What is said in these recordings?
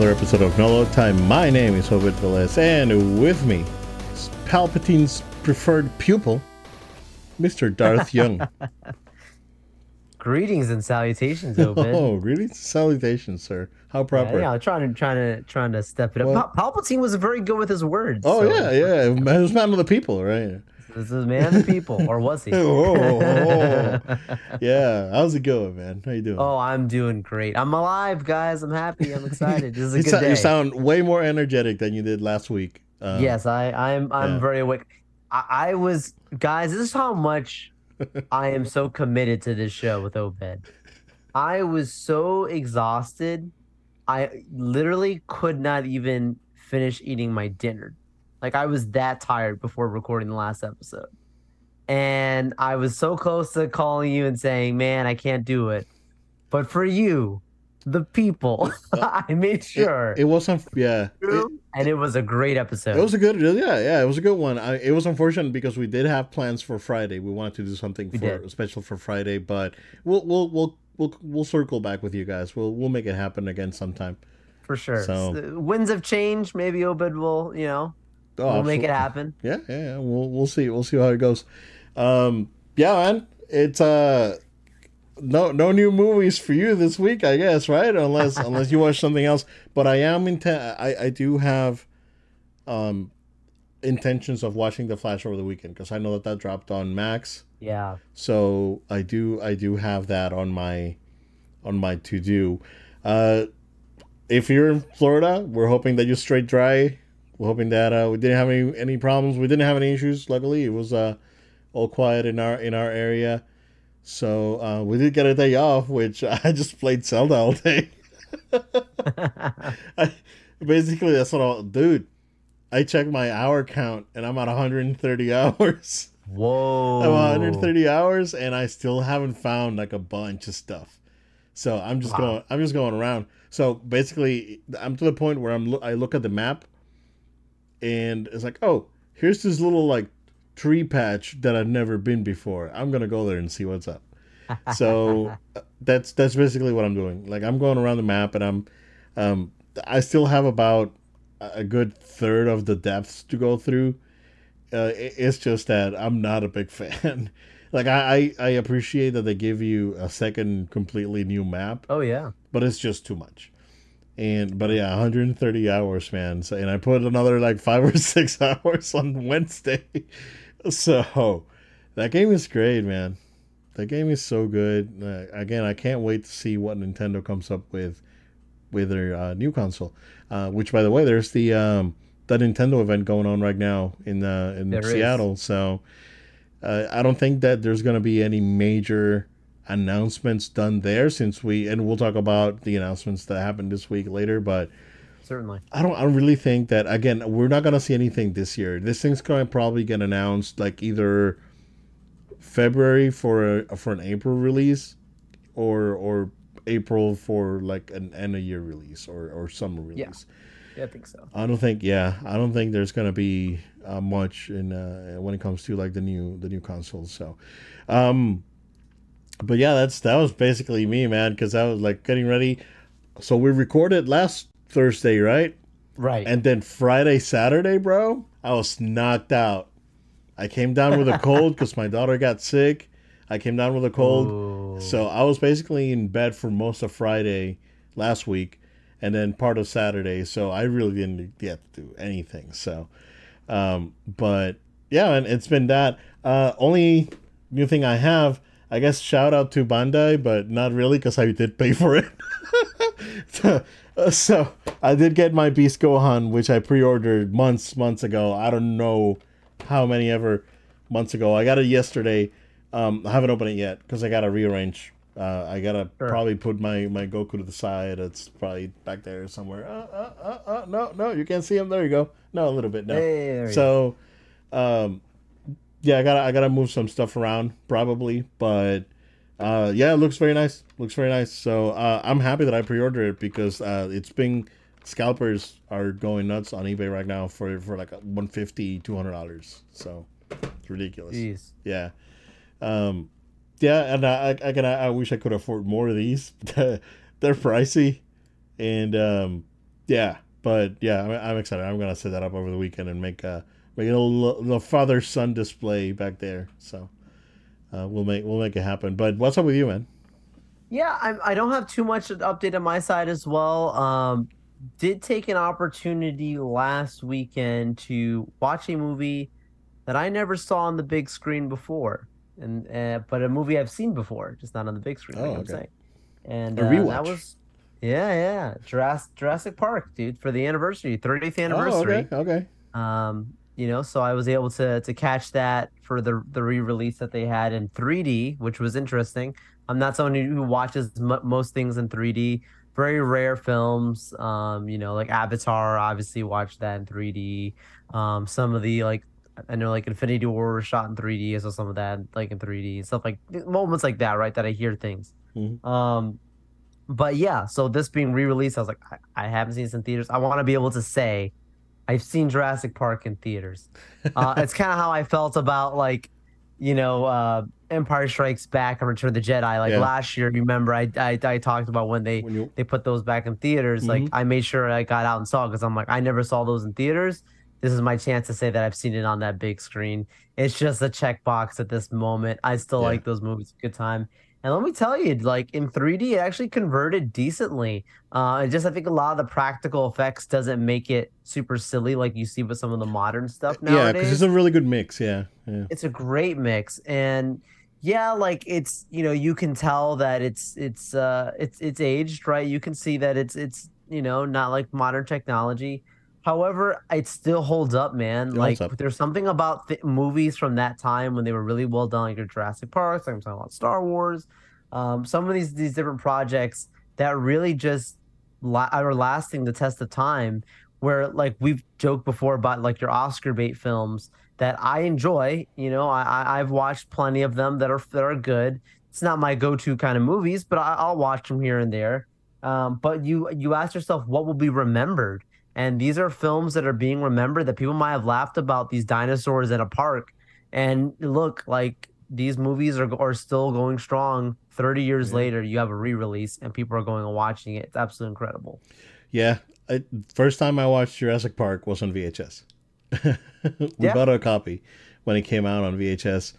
another episode of No Load Time. My name is Obed Velez, and with me is Palpatine's preferred pupil, Mr. Darth Young. Greetings and salutations, Obed. oh, greetings, salutations, sir. How proper. Yeah, yeah, trying to trying to trying to step it up. Well- Pal- Palpatine was very good with his words. Oh so yeah, yeah. He was man of the people, right? This is man of people, or was he? Oh, yeah. How's it going, man? How you doing? Oh, I'm doing great. I'm alive, guys. I'm happy. I'm excited. This is a you, good day. you sound way more energetic than you did last week. Um, yes, I, I'm. I'm yeah. very awake. I, I was, guys. This is how much I am so committed to this show with Obed. I was so exhausted. I literally could not even finish eating my dinner. Like I was that tired before recording the last episode. And I was so close to calling you and saying, "Man, I can't do it." But for you, the people, I made sure. it wasn't. Yeah. It, and it was a great episode. It was a good, yeah, yeah. It was a good one. I, it was unfortunate because we did have plans for Friday. We wanted to do something We for did. special for Friday, but we'll we'll we'll we'll we'll circle back with you guys. We'll we'll make it happen again sometime. for sure. So- S- winds have changed. Maybe Obed will, you know, Oh, we'll make it happen. Yeah, yeah, yeah. We'll we'll see. We'll see how it goes. Um, yeah, man. It's uh, no no new movies for you this week, I guess, right? Unless unless you watch something else. But I am intent. I I do have, um, intentions of watching The Flash over the weekend because I know that that dropped on Max. Yeah. So I do I do have that on my on my to do. Uh, if you're in Florida, we're hoping that you straight dry. We're hoping that uh, we didn't have any any problems. We didn't have any issues. Luckily, it was uh, all quiet in our in our area. So uh, we did get a day off, which I just played Zelda all day. I, basically, that's what I'll dude. I checked my hour count, and I'm at 130 hours. Whoa. I'm 130 hours and I still haven't found like a bunch of stuff. So I'm just Wow. going I'm just going around. So basically I'm to the point where I'm I look at the map and it's like, "Oh, here's this little like tree patch that I've never been before. I'm going to go there and see what's up." So uh, that's that's basically what I'm doing. Like I'm going around the map and I'm um I still have about a a good third of the depths to go through. Uh, it- it's just that I'm not a big fan. like I, I I appreciate that they give you a second completely new map, Oh yeah. but it's just too much. And but yeah, 130 hours, man. So, and I put another like five or six hours on Wednesday. So that game is great, man. That game is so good. Uh, again, I can't wait to see what Nintendo comes up with with their uh, new console. Uh, which, by the way, there's the um, the Nintendo event going on right now in uh, in There is. Seattle. So uh, I don't think that there's going to be any major announcements done there since we and we'll talk about the announcements that happened this week later. But Certainly. I don't. I don't really think that again, we're not gonna see anything this year. This thing's gonna probably get announced like either February for a for an April release, or or April for like an end of year release or or summer release. Yeah, I think so. I don't think. Yeah, I don't think there's gonna be uh, much in uh, when it comes to like the new the new consoles. So, um, but yeah, that's that was basically me, man. Because I was like getting ready. So we recorded last Thursday, right? Right. And then Friday, Saturday, bro, I was knocked out. I came down with a cold because my daughter got sick. I came down with a cold. Ooh. So I was basically in bed for most of Friday last week and then part of Saturday. So I really didn't get to do anything. So, um, but yeah, and it's been that. Uh, only new thing I have, I guess, shout out to Bandai, but not really because I did pay for it. so, uh, so I did get my Beast Gohan, which I pre-ordered months, months ago. I don't know how many ever months ago. I got it yesterday. Um, I haven't opened it yet because I gotta rearrange. Uh, I gotta Sure. probably put my my Goku to the side. It's probably back there somewhere. Uh, uh, uh, uh, no, no, you can't see him. There you go. No, a little bit. No. There so, um, yeah, I gotta I gotta move some stuff around probably, but uh, yeah, it looks very nice. Looks very nice. So uh, I'm happy that I pre-ordered it because uh, it's been scalpers are going nuts on eBay right now for for like 150 200 dollars. So it's ridiculous. Jeez. Yeah. Um, yeah, and I, I, can, I wish I could afford more of these. They're pricey. and um, yeah, but yeah, I'm, I'm, excited. I'm gonna set that up over the weekend and make a make a little, little father son display back there. So uh, we'll make we'll make it happen. But what's up with you, man? Yeah, I, I don't have too much update on my side as well. Um, did take an opportunity last weekend to watch a movie that I never saw on the big screen before, and uh, but a movie I've seen before, just not on the big screen. Oh, like okay. I'm saying. And uh, that was yeah, yeah, Jurassic, Jurassic Park, dude, for the anniversary, 30th anniversary. Oh, okay, okay. Um, you know, so I was able to to catch that for the the re-release that they had in 3D, which was interesting. I'm not someone who watches m- most things in 3D. Very rare films, um, you know, like Avatar. Obviously, watched that in 3D. Um, some of the like I know like Infinity War was shot in 3d so some of that like in 3D stuff like moments like that, right? That I hear things. Mm-hmm. Um, but yeah, so this being re-released, I was like, I, I haven't seen this in theaters. I want to be able to say I've seen Jurassic Park in theaters. Uh, it's kind of how I felt about like, you know, uh, Empire Strikes Back and Return of the Jedi. Like yeah. last year, remember I, I, I talked about when they when you... they put those back in theaters. Mm-hmm. Like I made sure I got out and saw because I'm like I never saw those in theaters. This is my chance to say that I've seen it on that big screen. It's just a checkbox at this moment. I still yeah. like those movies. Good time. And let me tell you, like in 3D, it actually converted decently. Uh, just I think a lot of the practical effects doesn't make it super silly like you see with some of the modern stuff nowadays. Yeah, because it's a really good mix. Yeah, yeah, it's a great mix, and yeah, like it's you know you can tell that it's it's uh it's it's aged right. You can see that it's it's you know not like modern technology. However, it still holds up, man. It like there's something about th- movies from that time when they were really well done, like your Jurassic Park. I'm talking about Star Wars. Um, some of these these different projects that really just la- are lasting the test of time. Where like we've joked before about like your Oscar bait films that I enjoy. You know, I I've watched plenty of them that are that are good. It's not my go-to kind of movies, but I, will watch them here and there. Um, but you you ask yourself what will be remembered and these are films that are being remembered that people might have laughed about these dinosaurs in a park. And look, like these movies are, are still going strong. 30 years yeah. later, you have a re release and people are going and watching it. It's absolutely incredible. Yeah. I, first time I watched Jurassic Park was on VHS. we yeah. bought a copy when it came out on VHS.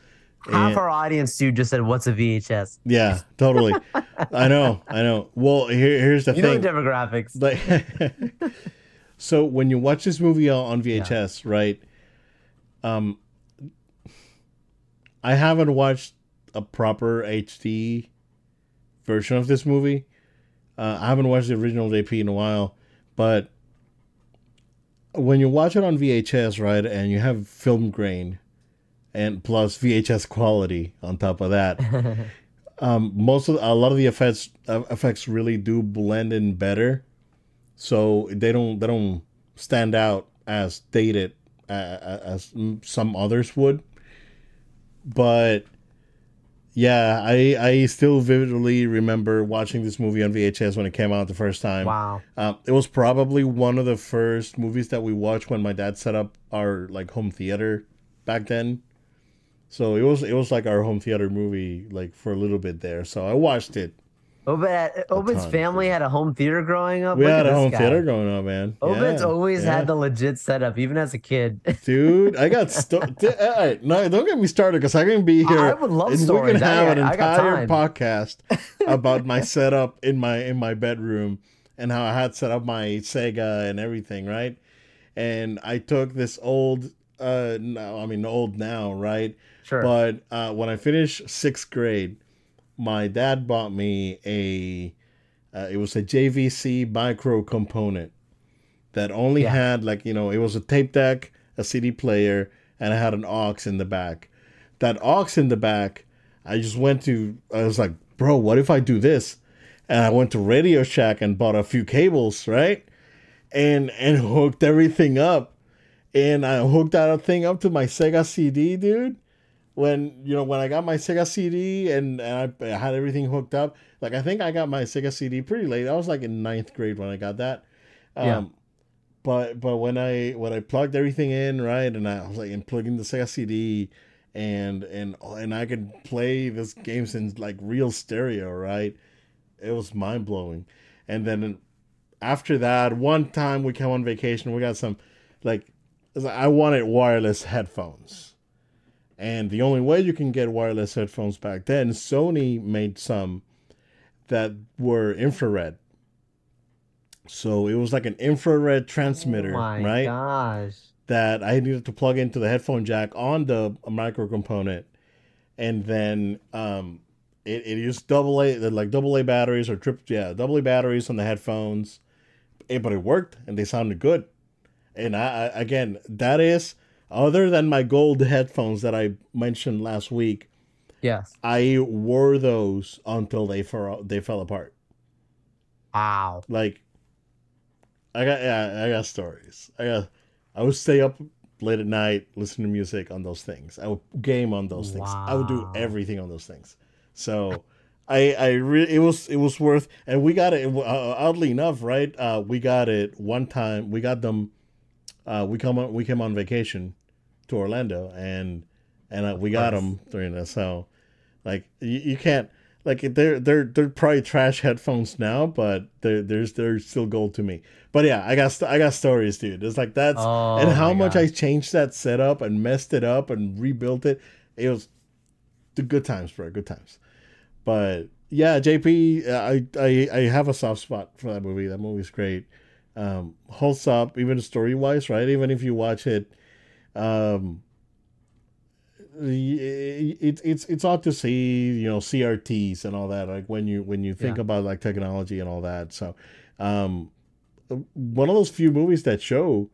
Half and, our audience, dude, just said, "What's a VHS?" Yeah, totally. I know, I know. Well, here, here's the you thing. Demographics. Like, So when you watch this movie on VHS, yeah. right? Um, I haven't watched a proper HD version of this movie. Uh, I haven't watched the original JP in a while, but when you watch it on VHS, right, and you have film grain and plus VHS quality on top of that, um, most of a lot of the effects uh, effects really do blend in better so they don't they don't stand out as dated uh, as some others would. But yeah, I I still vividly remember watching this movie on VHS when it came out the first time. Wow. Um, it was probably one of the first movies that we watched when my dad set up our like home theater back then. So it was it was like our home theater movie like for a little bit there. So I watched it Obed, Obed's family had a home theater growing up. We Look had a home guy. theater growing up, man. Obed's yeah, always yeah. had the legit setup, even as a kid. Dude, I got stuck. all right, no, don't get me started because I can be here. I would love stories. We can have I, an entire podcast about my setup in my in my bedroom and how I had set up my Sega and everything, right? And I took this old, uh, no, I mean old now, right? Sure. But uh, when I finished sixth grade my dad bought me a uh, it was a JVC micro component that only yeah. had like you know it was a tape deck, a CD player, and I had an aux in the back. That aux in the back, I just went to. I was like, bro, what if I do this? And I went to Radio Shack and bought a few cables, right? And and hooked everything up, and I hooked that thing up to my Sega CD, dude when you know when I got my Sega CD and, and I, I, had everything hooked up. Like I think I got my Sega CD pretty late. I was like in ninth grade when I got that. Um, yeah. But but when I when I plugged everything in right and I was like and plugging the Sega CD and and and I could play this games in like real stereo right. It was mind blowing. And then after that, one time we came on vacation, we got some like I wanted wireless headphones. And the only way you can get wireless headphones back then, Sony made some that were infrared. So it was like an infrared transmitter, oh my right? gosh. That I needed to plug into the headphone jack on the micro component, and then um, it, it used double A, like double A batteries or trip, yeah, double A batteries on the headphones. It, but it worked, and they sounded good. And I, I again, that is other than my gold headphones that I mentioned last week. Yes. I wore those until they fell they fell apart. Wow. Like I got yeah, I got stories. I got I would stay up late at night listening to music on those things. I would game on those things. I would do everything on those things. So I I really it was it was worth and we got it uh, oddly enough, right? Uh we got it one time. We got them uh we come on we came on vacation to Orlando and and uh, we got them during that. So like you, you can't like they're they're they're probably trash headphones now, but they're there's they're still gold to me. But yeah, I got I got stories, dude. It's like that's Oh and how much gosh. I changed that setup and messed it up and rebuilt it. It was the good times, bro. Good times. But yeah, JP, I I I have a soft spot for that movie. That movie's great. Um, holds up even story wise, right? Even if you watch it, um, it, it's it's odd to see you know CRTs and all that like when you when you think Yeah. about like technology and all that so um one of those few movies that show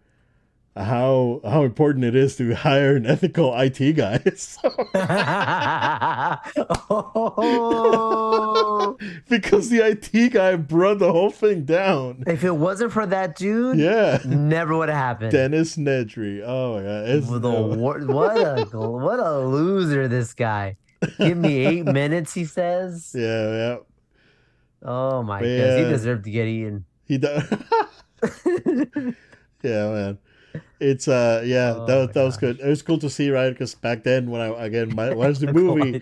how how important it is to hire an ethical IT guy So- oh. Because the IT guy brought the whole thing down. If it wasn't for that dude, yeah. never would have happened. Dennis Nedry. Oh my god. It's, the wor- what a what a loser this guy. Give me eight minutes, he says. yeah yeah. Oh my goodness, he deserved to get eaten. he does yeah man. It's uh yeah Oh that was that was good. it was cool to see right? Because back then when i again my, watched the movie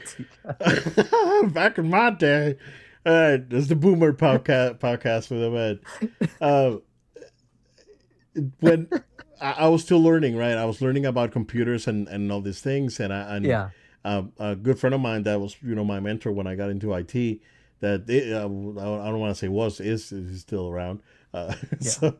back in my day right there's the boomer podcast podcast with him ed uh, when I, I was still learning right i was learning about computers and and all these things and i and yeah. um, a good friend of mine that was you know my mentor when I got into IT. That it, uh, I don't want to say was is is still around. Uh, Yeah. So,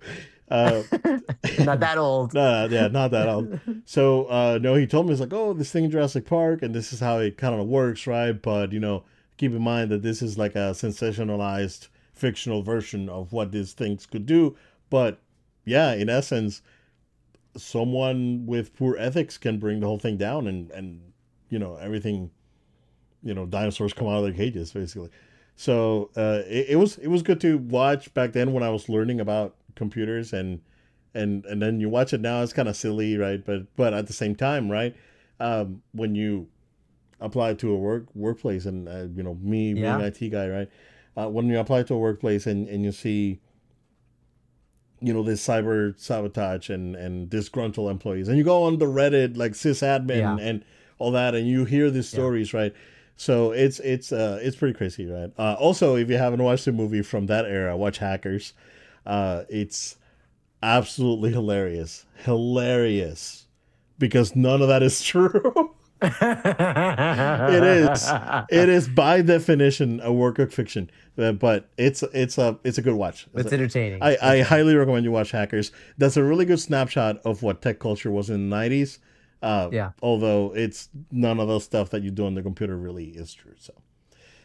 uh, Not that old. no, yeah, not that old. So uh, no, he told me it's like, oh, this thing in Jurassic Park, and this is how it kind of works, right? But you know, keep in mind that this is like a sensationalized fictional version of what these things could do. But yeah, in essence, someone with poor ethics can bring the whole thing down, and and you know everything, you know, dinosaurs come out of their cages basically. So uh, it, it was it was good to watch back then when I was learning about computers and and and then you watch it now it's kind of silly right but but at the same time right um, when you apply to a work workplace and uh, you know me being Yeah. an IT guy right? Uh, when you apply to a workplace and and you see you know this cyber sabotage and and disgruntled employees and you go on the reddit like sysadmin Yeah. and all that and you hear these Yeah. stories right? So it's it's uh it's pretty crazy right? Uh also if you haven't watched the movie from that era watch hackers. Uh it's absolutely hilarious. Hilarious. Because none of that is true it is. it is by definition a work of fiction uh, but it's it's a it's a good watch It's entertaining. I, I highly recommend you watch Hackers. That's a really good snapshot of what tech culture was in the 90s. Uh, Yeah. Although it's none of the stuff that you do on the computer really is true. So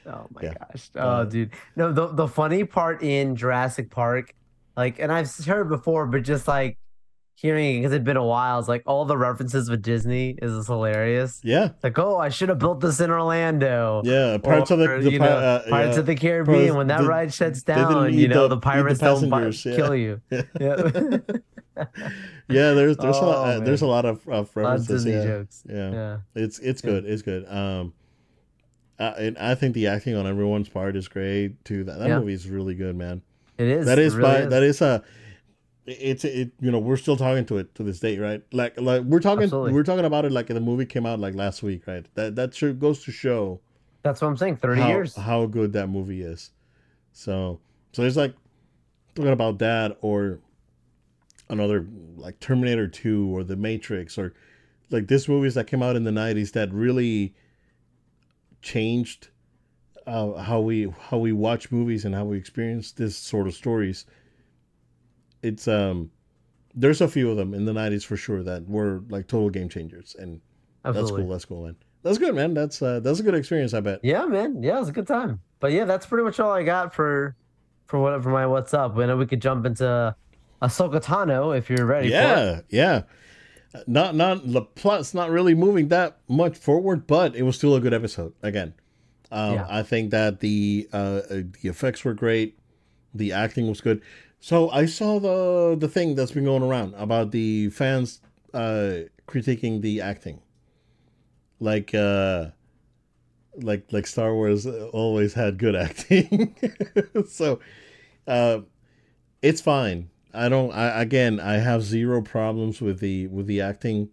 Oh my Yeah. gosh. Uh, Oh, dude. No, the the funny part in Jurassic Park, like, and I've heard before, but just like hearing it because it'd been a while, it's like all the references with Disney is hilarious. yeah, Like, oh, I should have built this in Orlando. yeah. Pirates of the, Or, the you know, uh, Pirates yeah. of the Caribbean. Pirates- when that they- ride shuts down, you know the- the, eat the pirates don't yeah. kill you. Yeah. Yeah. there's there's a Oh, lot, uh, there's a lot of, of of references. Disney Yeah. jokes. yeah, Yeah. It's it's good. It's good. Um, I, and I think the acting on everyone's part is great too. That that Yeah. movie is really good, man. It is. that it is really by that is a it's it you know we're still talking to it to this day right like like we're talking Absolutely. we're talking about it like the movie came out like last week right that that sure goes to show That's what I'm saying. 30 how, years. how good that movie is so so it's like talking about that or another like Terminator 2 or The Matrix or like this movies that came out in the 90s that really changed uh, how we how we watch movies and how we experience this sort of stories it's um there's a few of them in the 90s for sure that were like total game changers and Absolutely. that's cool that's cool man. That's good man. That's uh that's a good experience i bet. Yeah man. Yeah it was a good time. But yeah that's pretty much all i got for for whatever my what's up. Know we could jump into Ahsoka Tano if you're ready yeah yeah. Not not the plot's not really moving that much forward but it was still a good episode again. Um, yeah. i think that the uh, uh the effects were great. The acting was good so I saw the the thing that's been going around about the fans uh, critiquing the acting, like uh, like like Star Wars always had good acting. so uh, it's fine. I don't. I again, I have zero problems with the with the acting.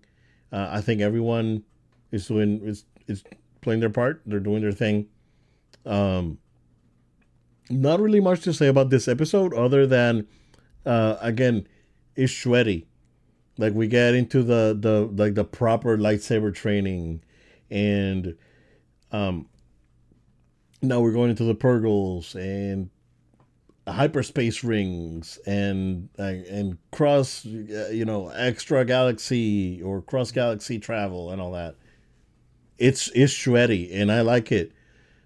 Uh, I think everyone is doing is is playing their part. They're doing their thing. Um, not really much to say about this episode other than uh, again it's sweaty. Like we get into the the like the proper lightsaber training and um now we're going into the purrgils and hyperspace rings and uh, and cross uh, you know extra galaxy or cross galaxy travel and all that. It's it's sweaty and i like it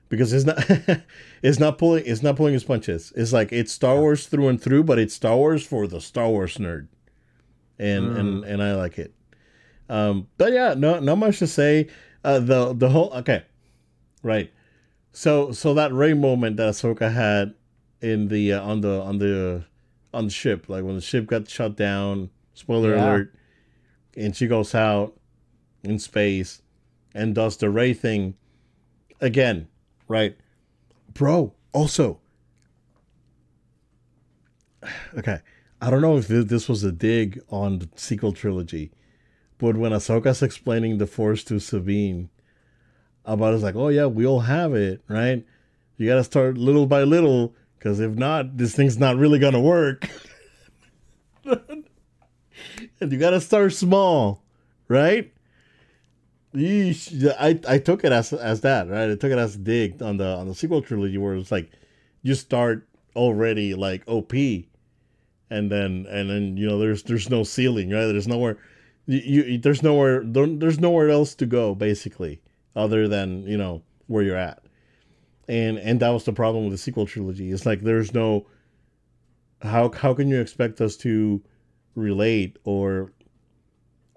because it's not it's not pulling it's not pulling his punches. It's like it's Star Wars through and through, but it's Star Wars for the Star Wars nerd, and mm. and and I like it. Um, but yeah, no not much to say. Uh, the the whole okay, right. So so that Rey moment that Ahsoka had in the uh, on the on the uh, on the ship, like when the ship got shut down. Spoiler yeah. alert. And she goes out in space and does the Rey thing again right? Bro, also, okay, I don't know if this was a dig on the sequel trilogy, but when Ahsoka's explaining the Force to Sabine, about it's like, oh yeah, we all have it, right? You gotta start little by little, because if not, this thing's not really gonna work. and you gotta start small, right? Yeesh. I I took it as as that right. I took it as dig on the on the sequel trilogy where it's like you start already like OP, and then and then you know there's there's no ceiling right. There's nowhere you, you there's nowhere there's nowhere else to go basically other than you know where you're at, and and that was the problem with the sequel trilogy. It's like there's no how how can you expect us to relate or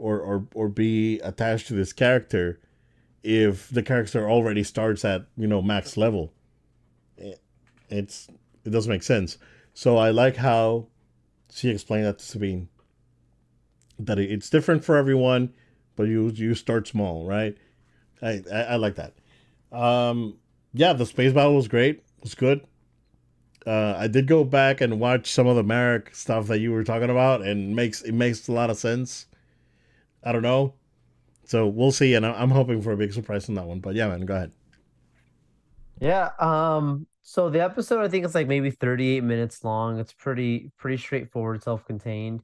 or or or be attached to this character if the character already starts at you know max level. It's it doesn't make sense. So i like how she explained that to sabine that it's different for everyone but you you start small right? I i, I like that. Um yeah the space battle was great. It was good. Uh, I did go back and watch some of the Marrok stuff that you were talking about, and makes it makes a lot of sense. I don't know. So we'll see, and I'm hoping for a big surprise on that one. But yeah, man, go ahead. Yeah. Um. So the episode, I think it's like maybe 38 minutes long. It's pretty pretty straightforward, self-contained.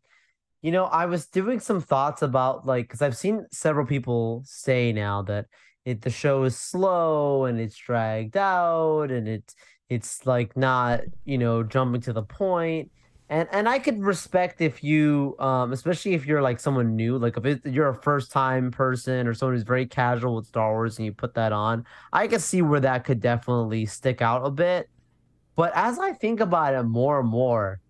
You know, I was doing some thoughts about like because I've seen several people say now that it the show is slow and it's dragged out and it's it's like not you know jumping to the point and and I could respect if you, um, especially if you're like someone new, like if it, you're a first time person or someone who's very casual with Star Wars and you put that on, I can see where that could definitely stick out a bit. But as I think about it more and more,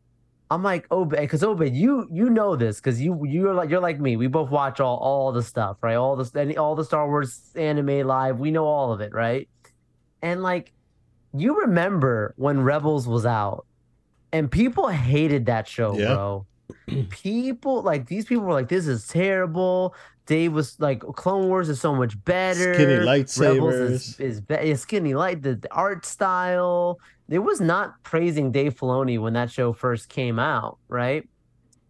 I'm like, oh, because Obed, you you know this because you you're like you're like me. We both watch all all the stuff, right? All the all the Star Wars anime live. We know all of it, right? And like, you remember when Rebels was out and people hated that show, yeah. bro. people like these people were like, "This is terrible." Dave was like, "Clone Wars is so much better." Skinny lightsabers Rebels is, is be- skinny light. The, the art style. It was not praising Dave Filoni when that show first came out, right?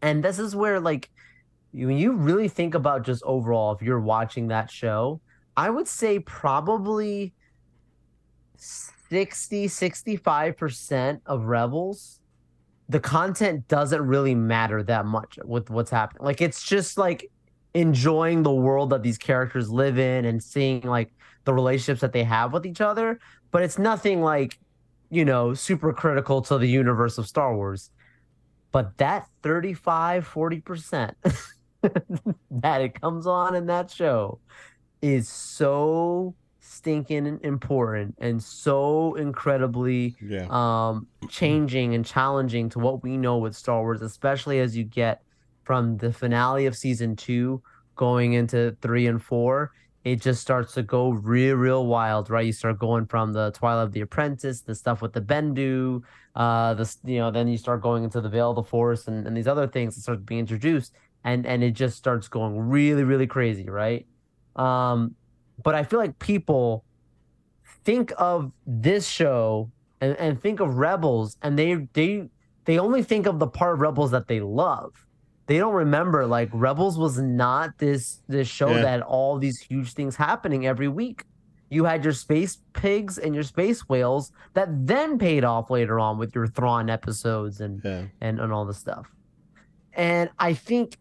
And this is where like when you really think about just overall, if you're watching that show, I would say probably 60, 65% of Rebels the content doesn't really matter that much with what's happening. Like it's just like enjoying the world that these characters live in and seeing like the relationships that they have with each other, but it's nothing like, you know, super critical to the universe of Star Wars. But that 35 40% that it comes on in that show is so stinking important and so incredibly Yeah. um changing and challenging to what we know with Star Wars, especially as you get from the finale of season two going into three and four. It just starts to go real, real wild, right? You start going from the Twilight of the Apprentice, the stuff with the Bendu, uh, this you know, then you start going into the Veil of the Force and, and these other things that start being introduced, and and it just starts going really, really crazy, right? Um, but I feel like people think of this show and, and think of Rebels, and they they they only think of the part of Rebels that they love. They don't remember like Rebels was not this this show Yeah. that had all these huge things happening every week. You had your space pigs and your space whales that then paid off later on with your Thrawn episodes and Yeah. and, and all the stuff. And I think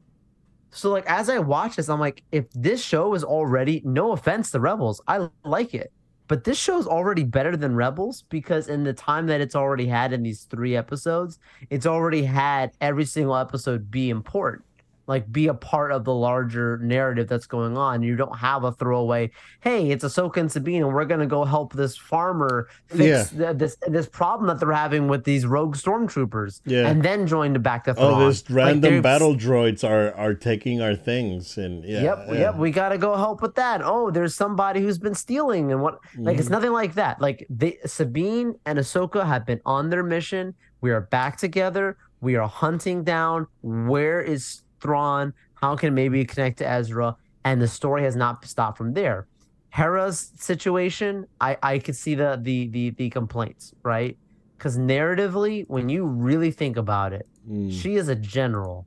so like as I watch this, I'm like, if this show is already no offense to Rebels, I like it. But this show is already better than Rebels because in the time that it's already had in these three episodes, it's already had every single episode be important. Like be a part of the larger narrative that's going on. You don't have a throwaway, hey, it's Ahsoka and Sabine, and we're gonna go help this farmer fix th- this this problem that they're having with these rogue stormtroopers Yeah. and then join the back to Thrawn. Oh, this random they're- battle droids are are taking our things and yeah. yep, yeah. yep, we got to go help with that. Oh, there's somebody who's been stealing and what like Mm-hmm. it's nothing like that. Like they Sabine and Ahsoka have been on their mission. We are back together. We are hunting down where is Thrawn? How can maybe connect to Ezra? And the story has not stopped from there. Hera's situation, I I could see the the the the complaints, right? Because narratively, when you really think about it, Mm. she is a general.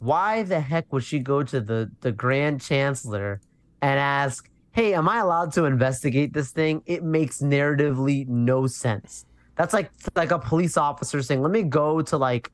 Why the heck would she go to the the Grand Chancellor and ask, "Hey, am I allowed to investigate this thing?" It makes narratively no sense. That's like like a police officer saying, "Let me go to like,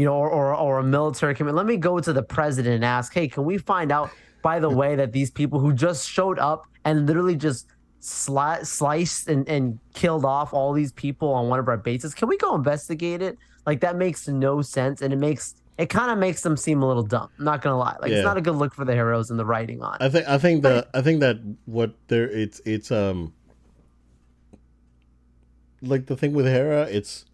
you know, or or, or a military command. Let me go to the president and ask, "Hey, can we find out by the way that these people who just showed up and literally just sli- sliced and, and killed off all these people on one of our bases. Can we go investigate it? Like that makes no sense, and it makes it kind of makes them seem a little dumb. I'm not gonna lie, like Yeah. it's not a good look for the heroes and the writing on. I think I think that I think that what there it's it's um like the thing with Hera, it's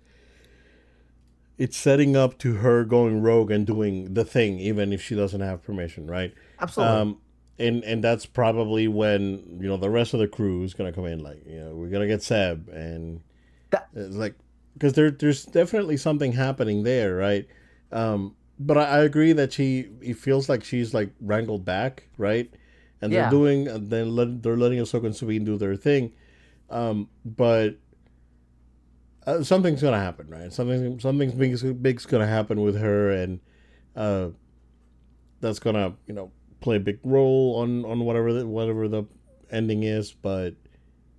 it's setting up to her going rogue and doing the thing even if she doesn't have permission, right? Absolutely. Um and and that's probably when you know the rest of the crew is gonna come in like you know we're gonna get Zeb and That- it's like because there there's definitely something happening there right um but I, I agree that she it feels like she's like wrangled back right and they're doing and then let, they're letting Ahsoka and Sabine do their thing um but uh, something's gonna happen right something something big's, big's gonna happen with her and uh that's gonna you know play a big role on on whatever the, whatever the ending is but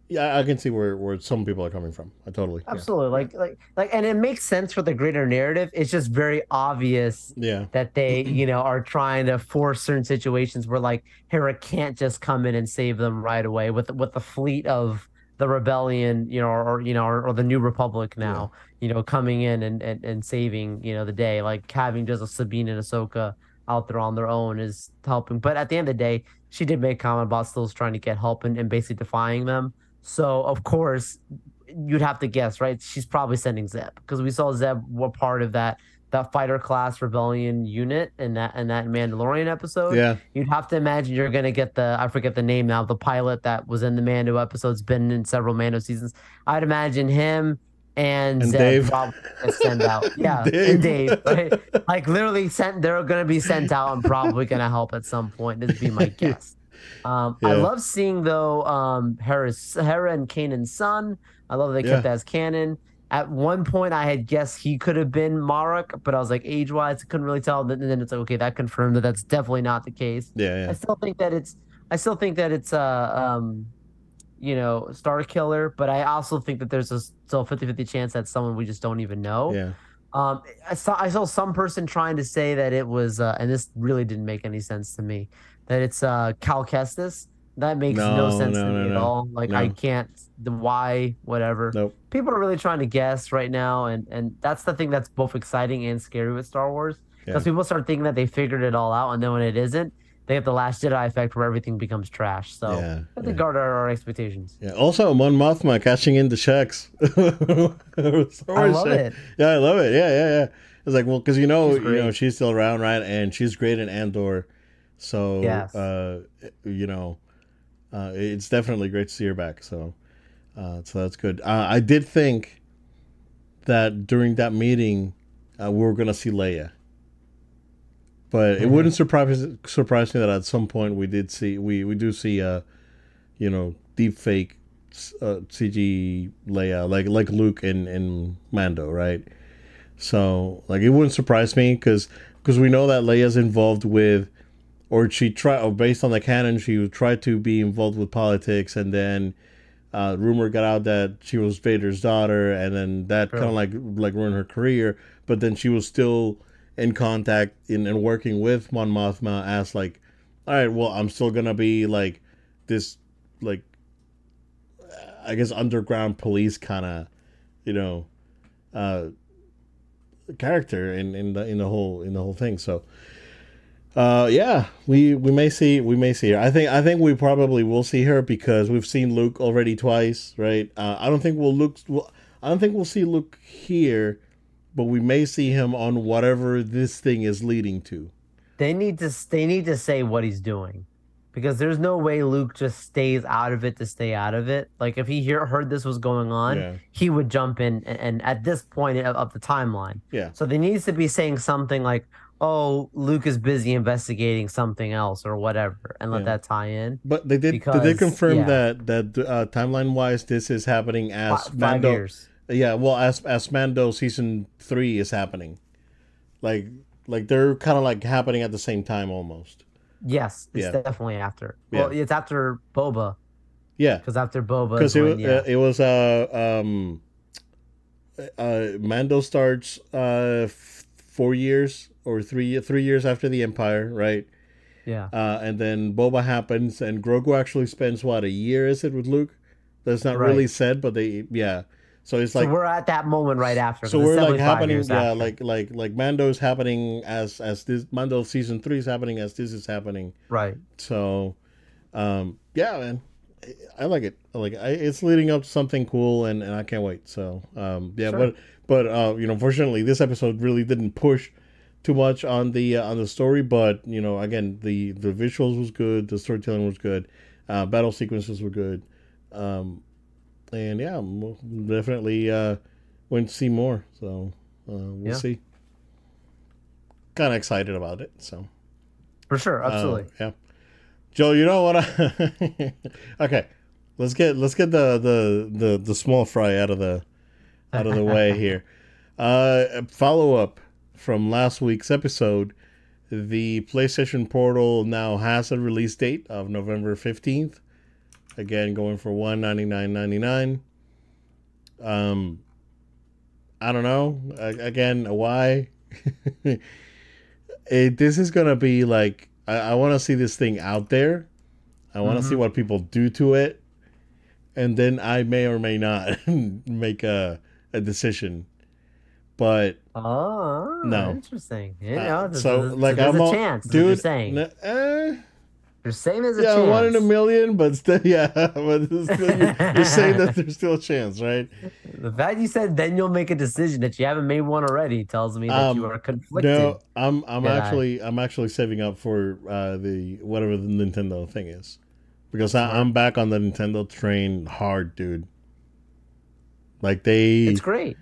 yeah i can see where where some people are coming from i totally yeah. Absolutely, like like like, and it makes sense for the greater narrative. It's just very obvious yeah that they, you know, are trying to force certain situations where like Hera can't just come in and save them right away with with the fleet of the rebellion, you know, or, or you know, or, or the New Republic now, you know, coming in and, and and saving, you know, the day. Like having just a Sabine and Ahsoka out there on their own is helping. But at the end of the day, she did make a comment about still trying to get help and, and basically defying them. So of course, you'd have to guess, right? She's probably sending Zeb because we saw Zeb were part of that that fighter class rebellion unit in that in that Mandalorian episode. yeah You'd have to imagine you're gonna get the I forget the name now, the pilot that was in the Mando episodes, been in several Mando seasons. I'd imagine him and, And Zeb Dave. probably send out. Yeah, Dave. and Dave. Right? Like literally sent they're gonna be sent out and probably gonna help at some point. This would be my guess. Um, I love seeing though um Hera's Hera and Kanan's son. I love they kept that as canon. At one point, I had guessed he could have been Marrok, but I was like age wise, couldn't really tell. And then it's like, okay, that confirmed that that's definitely not the case. yeah yeah. I still think that it's, I still think that it's uh um, you know, Star Killer, but I also think that there's a still 50-50 chance that someone we just don't even know. yeah Um, I saw I saw some person trying to say that it was, uh, and this really didn't make any sense to me, that it's uh Cal Kestis. That makes no, No, sense no, to no, me at all. Like I can't the why, whatever. Nope. People are really trying to guess right now, and and that's the thing that's both exciting and scary with Star Wars. Because Yeah. people start thinking that they figured it all out, and then when it isn't, they have the Last Jedi effect where everything becomes trash. So Yeah, I have yeah. guard our, expectations. Yeah. Also, Mon Mothma cashing in the checks. I love it. Yeah, I love it. Yeah, yeah, yeah. It's like, well, because you know, She's you know, she's still around, right? And she's great in Andor, so Yes. uh, you know, uh, it's definitely great to see her back. So, uh, so that's good. Uh, I did think that during that meeting, uh, we were gonna see Leia, but it Mhm. wouldn't surprise surprise me that at some point we did see we we do see uh, you know, deep fake uh, CG Leia, like like Luke and and Mando, right? So like it wouldn't surprise me because because we know that Leia's involved with, or she try or based on the canon, she tried to be involved with politics, and then uh, rumor got out that she was Vader's daughter, and then that kind of like like ruined her career. But then she was still in contact in and working with Mon Mothma as like, all right, well, I'm still gonna be like this like I guess underground police kind of, you know, uh, character in, in the in the whole in the whole thing. So, uh, yeah, we we may see we may see her. I think I think we probably will see her because we've seen Luke already twice, right? Uh, I don't think we'll look. We'll, I don't think we'll see Luke here, but we may see him on whatever this thing is leading to. They need to they need to say what he's doing. Because there's no way Luke just stays out of it to stay out of it. Like if he hear, heard this was going on, Yeah. he would jump in and, and at this point of, of the timeline. Yeah. So there needs to be saying something like, "Oh, Luke is busy investigating something else or whatever," and let Yeah. that tie in. But they did. did they confirm yeah. that that uh, timeline wise, this is happening as five Mando? years. Yeah, well, as as Mando season three is happening, like like they're kind of like happening at the same time almost. Yes, it's Yeah. definitely after. Well, it's after Boba Yeah, because after Boba, because it, when, uh, it was uh um uh Mando starts uh f- four years or three three years after the Empire, right? yeah, Uh, and then Boba happens, and Grogu actually spends what a year is it with Luke? That's not Right. really said, but they yeah. So it's so like we're at that moment right after. so we're like happening yeah after. like like like Mando's happening as as this Mando season three is happening as this is happening. right. So um yeah man, I- I like it. I like it. I, it's leading up to something cool, and, and I can't wait. So um yeah, Sure. but but uh you know, fortunately, this episode really didn't push too much on the uh, on the story, but you know, again, the the visuals was good, the storytelling was good, uh, battle sequences were good, um, and yeah, we'll definitely uh, went to see more. So uh, we'll Yeah. see. Kind of excited about it. So For sure, uh, absolutely. yeah, Joe, you know what? I... okay, let's get let's get the, the the the small fry out of the out of the way here. Uh, follow up from last week's episode. The PlayStation Portal now has a release date of November fifteenth. Again, going for one ninety nine ninety nine. Um, I don't know. A- Again, why? it, this is gonna be like I, I want to see this thing out there. I want to see Mhm. what people do to it, and then I may or may not make a a decision. But Oh, No. interesting. You uh, so there's- like I'm a chance. what you're dude. saying eh, you're saying there's a yeah, chance. one in a million, but still, yeah. But still, you're, you're saying that there's still a chance, right? The fact you said then you'll make a decision that you haven't made one already tells me that you Um, are conflicted. No, I'm I'm actually I'm actually saving up for uh, the whatever the Nintendo thing is, because I, I'm back on the Nintendo train hard, dude. Like they It's great.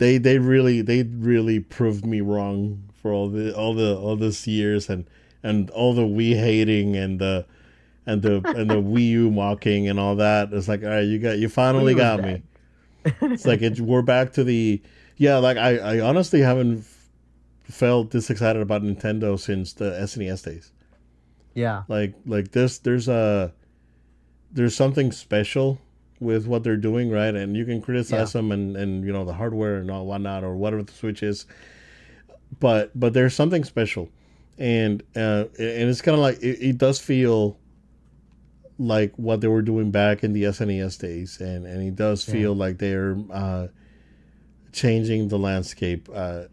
They they really they really proved me wrong for all the all the all this years and and all the Wii hating and the and the and the Wii U mocking and all that. It's like all right, you got you finally got me. It's like it, we're back to the yeah. Like I I honestly haven't felt this excited about Nintendo since the SNES days. Yeah. Like like there's there's a there's something special with what they're doing, right? And you can criticize them and and you know the hardware and all whatnot or whatever the Switch is, but but there's something special, and uh, and it's kind of like it, it does feel like what they were doing back in the SNES days, and and it does feel like they're uh, changing the landscape uh,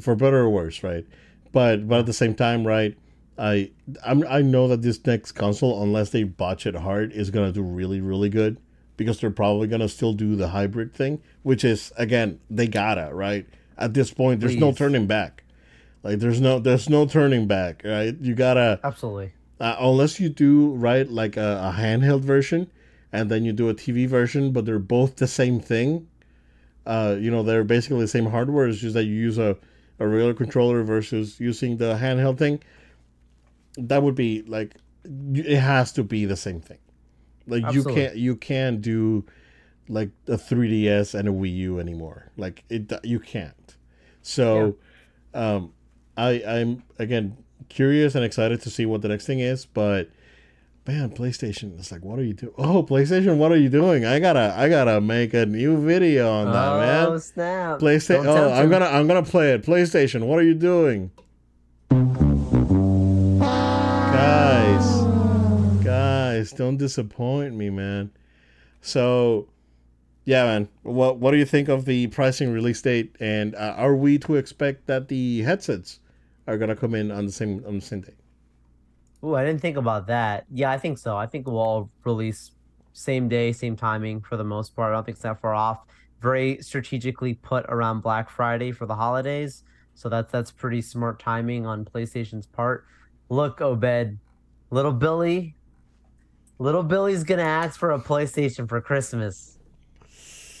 for better or worse, right? But but at the same time, right? I I'm, I know that this next console, unless they botch it hard, is gonna do really really good because they're probably gonna still do the hybrid thing, which is again they gotta right at this point. There's no turning back. Like there's no there's no turning back, right? You gotta Absolutely. uh, unless you do right like a, a handheld version, and then you do a TV version, but they're both the same thing. Uh, you know they're basically the same hardware. It's just that you use a a regular controller versus using the handheld thing. That would be like it has to be the same thing. Like Absolutely. you can't you can't do like a 3DS and a Wii U anymore. Like it you can't. So um I I'm again curious and excited to see what the next thing is, but man, PlayStation it's like what are you doing? Oh, PlayStation, what are you doing? I gotta I gotta make a new video on that, oh man. snap! PlayStation Oh, I'm gonna I'm gonna play it. PlayStation, what are you doing? Guys, don't disappoint me, man. So yeah, man. What what do you think of the pricing release date and uh, are we to expect that the headsets are to come in on the same on the same day? Oh, I didn't think about that. Yeah, I think so. I think we'll all release same day, same timing for the most part. I don't think it's that far off. Very strategically put around Black Friday for the holidays. So that's that's pretty smart timing on PlayStation's part. Look, Obed, little Billy, little Billy's gonna ask for a PlayStation for Christmas.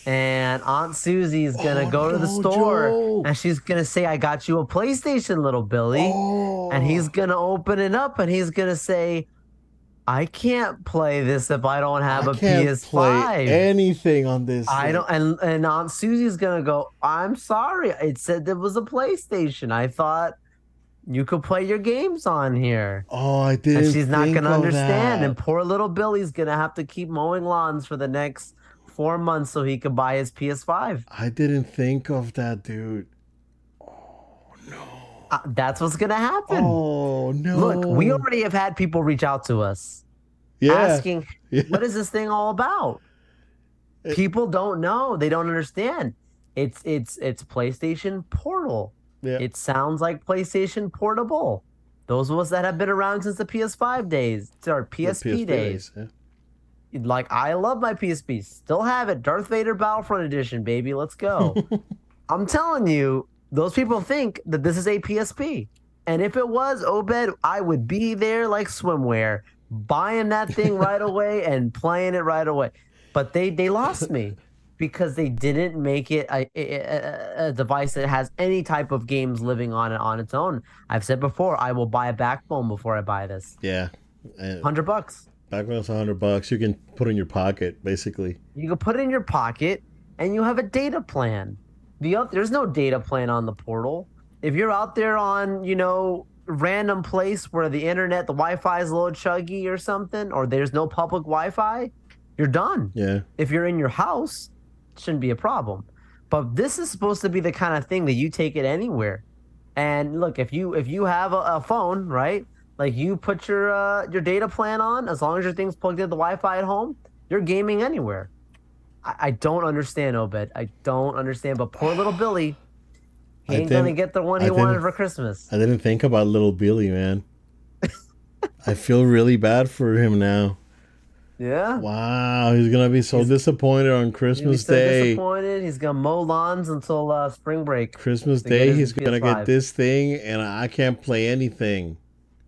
And Aunt Susie's gonna Oh, go to the no, store Joe. and she's gonna say, I got you a PlayStation, little Billy Oh. and he's oh. gonna open it up and he's gonna say, "I can't play this if I don't have I a can't PS5." play anything on this. I thing. don't, and and Aunt Susie's gonna go. I'm sorry. It said there was a PlayStation. I thought you could play your games on here, Oh, I didn't. and she's not gonna understand. that. And poor little Billy's gonna have to keep mowing lawns for the next four months so he could buy his PS5. I didn't think of that, dude. Oh, no. Uh, that's what's gonna happen. Oh no! Look, we already have had people reach out to us. yeah. asking Yeah. what is this thing all about It- people don't know they don't understand it's it's it's playstation portal yeah. it sounds like playstation portable. Those of us that have been around since the ps5 days or The psp, days. yeah. like i love my psp still have it. Darth vader battlefront edition baby. Let's go. I'm telling you those people think that this is a psp and if it was oh, obed i would be there like swimwear buying that thing right away and playing it right away. But they they lost me because they didn't make it a, a, a- device that has any type of games living on it on its own i've said before i will buy a backbone before i buy this Yeah. 100 bucks back when a hundred bucks, you can put in your pocket, basically. You can put it in your pocket and you have a data plan. The oth- there's no data plan on the portal. If you're out there on, you know, random place where the internet, the Wi-Fi is a little chuggy or something, or there's no public Wi-Fi, you're done. Yeah. If you're in your house, shouldn't be a problem. But this is supposed to be the kind of thing that you take it anywhere. And look, if you if you have a, a phone, right? Like you put your uh, your data plan on, as long as your thing's plugged into the Wi-Fi at home, you're gaming anywhere. I, I don't understand, Obed. I don't understand. But poor little Billy, he ain't gonna get the one he wanted for Christmas. I didn't think about little Billy, man. I feel really bad for him now. Yeah. Wow, he's gonna be so disappointed on He's Christmas so Day. disappointed. He's gonna mow lawns until uh, spring break. Christmas Day, he's gonna get this thing, and I can't play anything.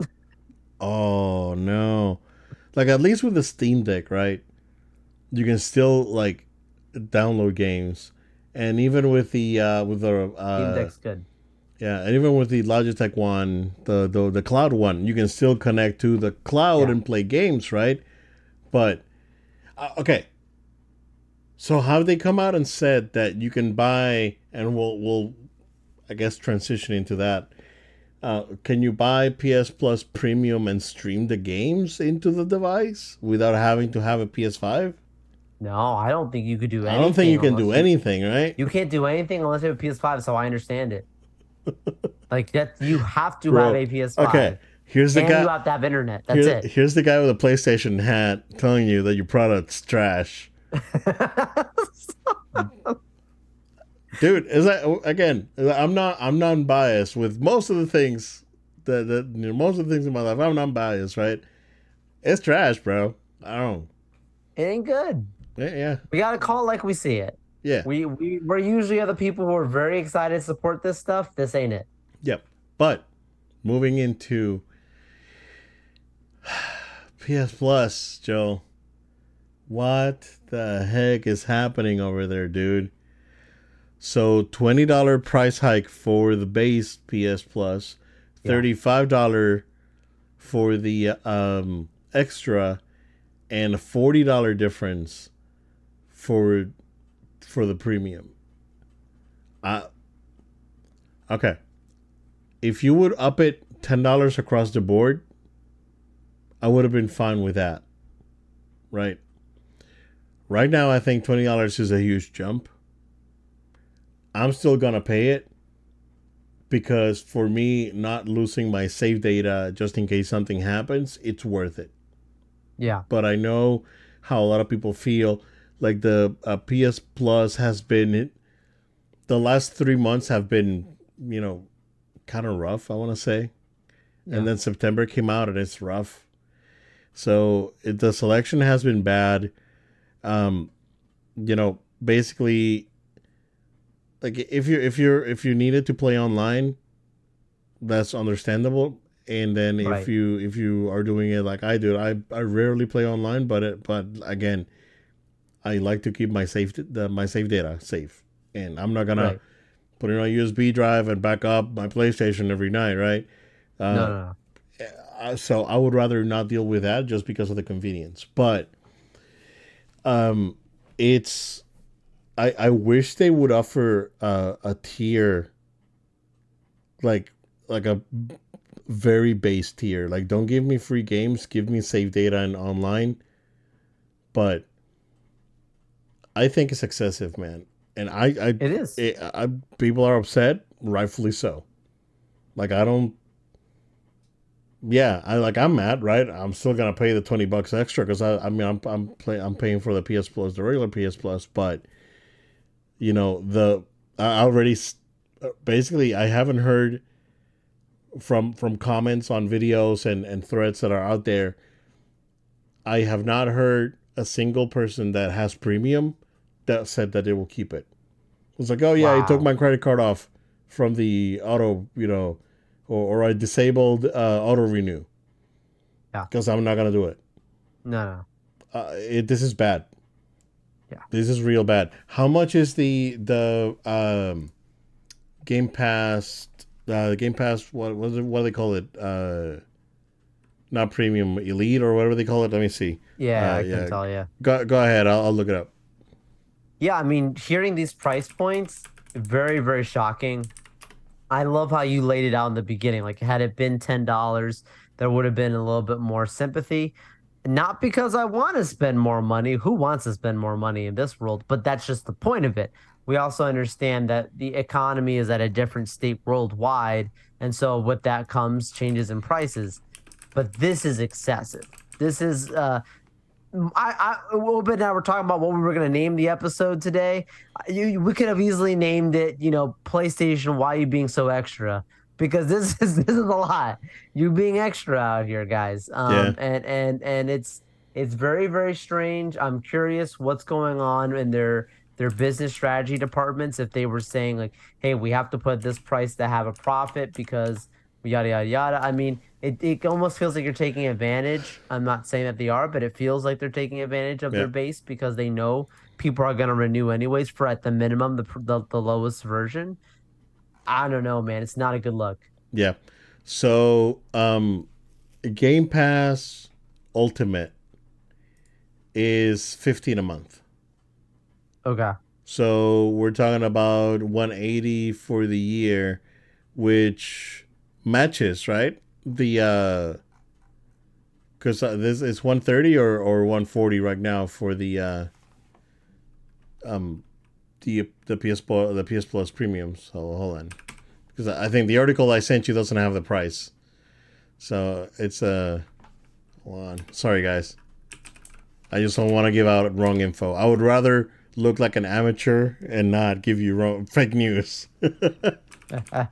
oh no! Like at least with the Steam Deck, right? You can still like download games, and even with the uh, with the Steam uh, Deck's good. yeah, and even with the Logitech one, the the the cloud one, you can still connect to the cloud Yeah. and play games, right? But uh, okay, so have they come out and said that you can buy, and we'll we'll, I guess transition into that. Uh, can you buy PS Plus Premium and stream the games into the device without having to have a PS5? No, I don't think you could do anything. I don't think you can do anything, right? You can't do anything unless you have a PS5, so I understand it. like that, you have to Bro, have a PS5. Okay, here's the and you guy. have to have internet. That's Here, it. here's the guy with a PlayStation hat telling you that your product's trash. Dude, is that again? I'm not. I'm non-biased with most of the things that, that you know, most of the things in my life. I'm non-biased, right? It's trash, bro. I don't. it ain't good. Yeah, yeah, We gotta call it like we see it. yeah. We we we're usually other people who are very excited to support this stuff. This ain't it. Yep. But moving into PS Plus, Joe. What the heck is happening over there, dude? So twenty dollar price hike for the base PS Plus, thirty five dollar for the um extra, and a forty dollar difference for for the premium. I okay if you would up it ten dollars across the board, I would have been fine with that. Right. Right now, I think twenty dollars is a huge jump. I'm still gonna pay it because for me, not losing my save data just in case something happens, it's worth it. Yeah. But I know how a lot of people feel. Like the uh, PS Plus has been, the last three months have been, you know, kind of rough. I want to say, Yeah. and then September came out and it's rough. So it, the selection has been bad. Um, you know, basically, like if you if you're if you needed to play online, that's understandable. And then if Right. you if you are doing it like I do, I I rarely play online, but it but again, I like to keep my safe the my save data safe, and I'm not gonna Right. put it on a USB drive and back up my PlayStation every night, right? Uh, no, no, no. So I would rather not deal with that just because of the convenience. But um, it's I I wish they would offer uh, a tier like like a very base tier. Like don't give me free games, give me save data and online. But I think it's excessive, man. And I I It is. it, I, people are upset, rightfully so. Like I don't. Yeah, I like I'm mad, right? I'm still gonna pay the twenty bucks extra because I, I mean I'm I'm play, I'm paying for the PS Plus, the regular PS Plus, but you know the I already basically I haven't heard from from comments on videos and and threads that are out there. I have not heard a single person that has premium that said that they will keep it. It's like, oh yeah, I took my credit card off from the auto, you know, or, or I disabled uh, auto renew. Yeah. Because I'm not gonna do it. No, no. Uh, it. This is bad. Yeah. This is real bad. How much is the the um, Game Pass? Uh, Game Pass. What is it, what do they call it? Uh, not premium, elite or whatever they call it. Let me see. Yeah, Uh, I yeah. can tell you. Go go ahead. I'll, I'll look it up. Yeah, I mean, hearing these price points, very, very shocking. I love how you laid it out in the beginning. Like, had it been ten dollars, there would have been a little bit more sympathy. Not because I want to spend more money. Who wants to spend more money in this world? But that's just the point of it. We also understand that the economy is at a different state worldwide, and so with that comes changes in prices. But this is excessive. This is uh, I, I, well, but now we're talking about what we were going to name the episode today. You, we could have easily named it, you know, PlayStation. Why you being so extra? Because this is this is a lot. You being extra out here, guys. Um, Yeah. and and and it's it's very very strange. I'm curious what's going on in their their business strategy departments. If they were saying like, hey, we have to put this price to have a profit because yada yada yada. I mean, it, it almost feels like you're taking advantage. I'm not saying that they are, but it feels like they're taking advantage of Yeah. their base because they know people are gonna renew anyways for at the minimum the the, the lowest version. I don't know, man. It's not a good look. Yeah. So, um, Game Pass Ultimate is 15 a month. Okay. So, we're talking about 180 for the year, which matches, right? The uh cuz uh, this is 130 or or 140 right now for the uh um the the PS the PS Plus premium. So hold on, because I think the article I sent you doesn't have the price. So it's. Uh, hold on, sorry guys. I just don't want to give out wrong info. I would rather look like an amateur and not give you wrong fake news.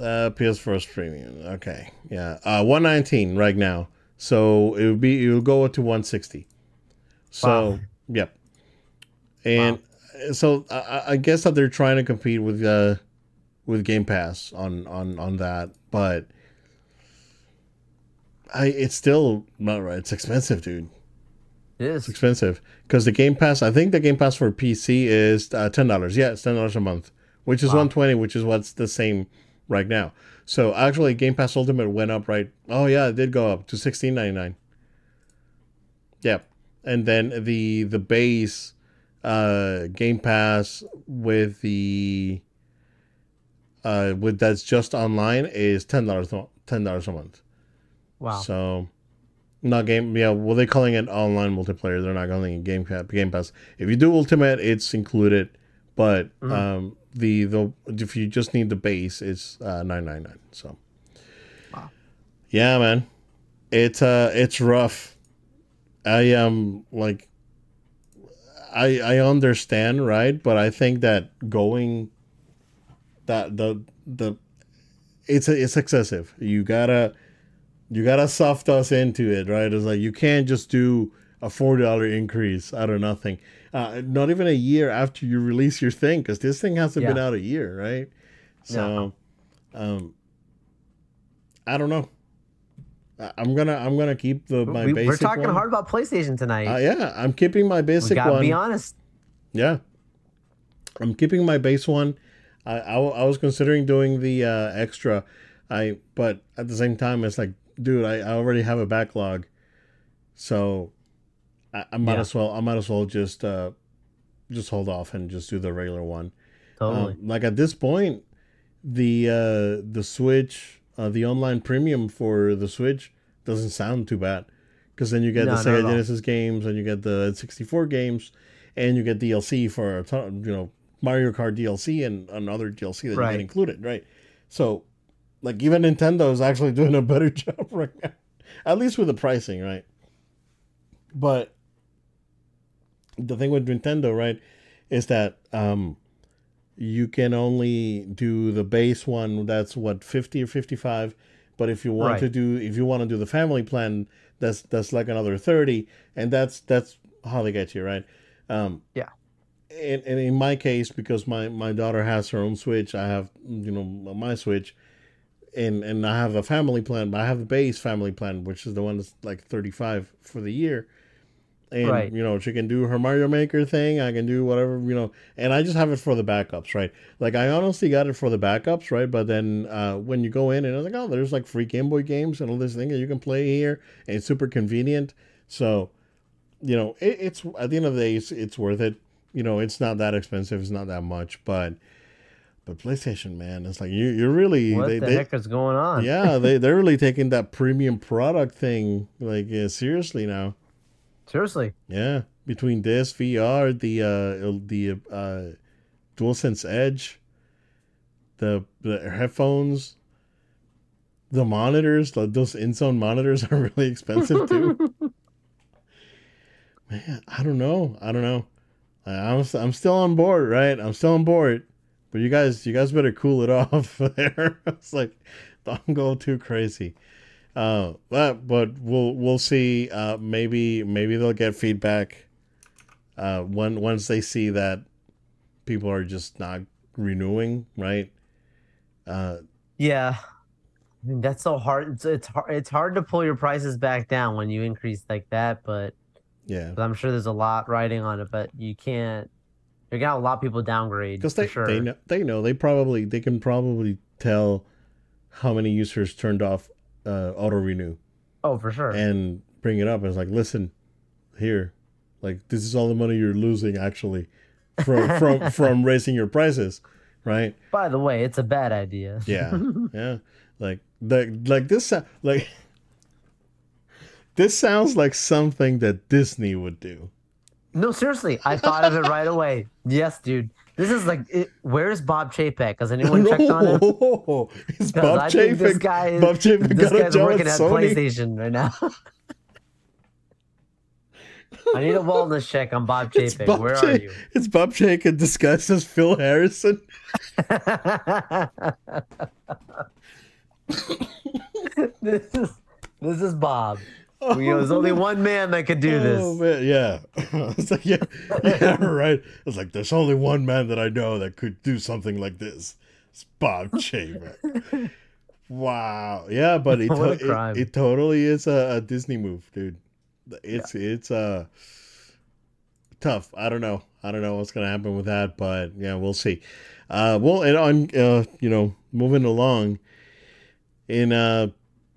uh, PS First Premium. Okay, yeah, uh, one nineteen right now. So it would be it would go to one sixty. So wow. yep, and wow. so I, I, guess that they're trying to compete with uh with Game Pass on on on that, but I it's still not right. It's expensive, dude. It is it's expensive because the Game Pass. I think the Game Pass for PC is uh, ten dollars. Yeah, it's ten dollars a month, which is wow. one twenty, which is what's the same right now. So actually, Game Pass Ultimate went up, right? Oh yeah, it did go up to sixteen ninety nine. Yeah, and then the the base uh, Game Pass with the uh, with that's just online is ten dollars ten dollars a month. Wow. So not game yeah, well they're calling it online multiplayer. They're not calling it game Pass. game pass. If you do ultimate, it's included, but mm. um the the if you just need the base, it's uh nine nine nine. So wow. Yeah, man. It's uh it's rough. I am um, like I I understand, right? But I think that going that the the it's it's excessive. You gotta you gotta soft us into it, right? It's like you can't just do a $4 increase out of nothing. Uh, not even a year after you release your thing, because this thing hasn't yeah. been out a year, right? So, yeah. um, I don't know. I'm gonna I'm gonna keep the my we, basic. We're talking one. hard about PlayStation tonight. Uh, yeah, I'm keeping my basic one. we gotta one. Be honest. Yeah, I'm keeping my base one. I, I, I was considering doing the uh, extra, I but at the same time it's like dude, I, I already have a backlog, so I, I might yeah. as well I might as well just uh, just hold off and just do the regular one. Totally. Um, like at this point, the uh, the Switch, uh, the online premium for the Switch doesn't sound too bad, because then you get no, the Sega Genesis games and you get the 64 games, and you get DLC for a ton, you know Mario Kart DLC and another DLC that right. you get included, right? So like even Nintendo is actually doing a better job right now, at least with the pricing, right? But the thing with Nintendo, right, is that um, you can only do the base one. That's what fifty or fifty-five. But if you want right. to do, if you want to do the family plan, that's that's like another thirty, and that's that's how they get you, right? Um, yeah. And, and in my case, because my my daughter has her own Switch, I have you know my Switch and and I have a family plan, but I have a base family plan, which is the one that's like thirty five for the year. And right. you know, she can do her Mario Maker thing. I can do whatever you know, and I just have it for the backups, right? Like I honestly got it for the backups, right? But then uh, when you go in and I was like, oh, there's like free Game Boy games and all this thing that you can play here, and it's super convenient. So, you know, it, it's at the end of the day, it's, it's worth it. You know, it's not that expensive. It's not that much, but but PlayStation, man, it's like you you're really what they, the they, heck is going on? yeah, they they're really taking that premium product thing like yeah, seriously now. Seriously. Yeah, between this VR, the uh the uh DualSense Edge, the the headphones, the monitors, like those INZONE monitors are really expensive too. man, I don't know. I don't know. I'm I'm still on board, right? I'm still on board. But you guys, you guys better cool it off there. it's like, don't go too crazy. Uh, but but we'll we'll see. Uh, maybe maybe they'll get feedback. Uh, when once they see that people are just not renewing, right? Uh, yeah, I mean, that's so hard. It's, it's hard. It's hard to pull your prices back down when you increase like that. But yeah, I'm sure there's a lot riding on it. But you can't you're gonna have a lot of people downgrade because they sure. they know they know they probably they can probably tell how many users turned off uh, auto renew. Oh, for sure. And bring it up it's like, listen, here, like this is all the money you're losing actually from from from raising your prices, right? By the way, it's a bad idea. yeah, yeah. Like the like this like this sounds like something that Disney would do No, seriously, I thought of it right away. Yes, dude. This is like, it, where's Bob Chapek? Has anyone checked on him? It's Bob I think this Chapek. guy is, Bob Chapek this got a guy's job working at Sony. PlayStation right now. I need a wellness check on Bob Chapek. Bob Where Cha- are you? It's Bob Chapek disguised as Phil Harrison. this is this is Bob. Oh, there's only one man that could do this. Oh, man, yeah. it's like, yeah, yeah, right. It's like, there's only one man that I know that could do something like this. It's Bob Chapek. wow. Yeah, but it, to- it, it totally is a, a Disney move, dude. It's, it's, uh, tough. I don't know. I don't know what's to happen with that, but yeah, we'll see. Uh, well, and on, uh, you know, moving along in, uh,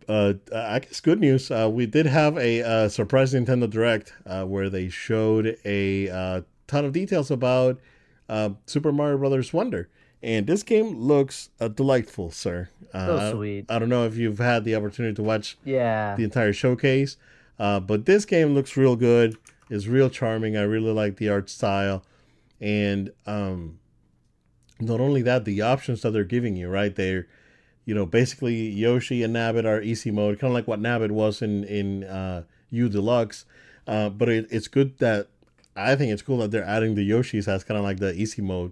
uh, I guess good news. Uh, we did have a uh, surprise Nintendo Direct uh, where they showed a uh, ton of details about uh, Super Mario Brothers Wonder, and this game looks uh, delightful, sir. Uh, So I- sweet. I don't know if you've had the opportunity to watch Yeah. the entire showcase, uh, but this game looks real good. It's real charming. I really like the art style, and um, not only that, the options that they're giving you, right? They're you know, basically Yoshi and Nabbit are easy mode, kind of like what Nabbit was in in uh, U Deluxe. Uh, but it, it's good that I think it's cool that they're adding the Yoshis as kind of like the easy mode.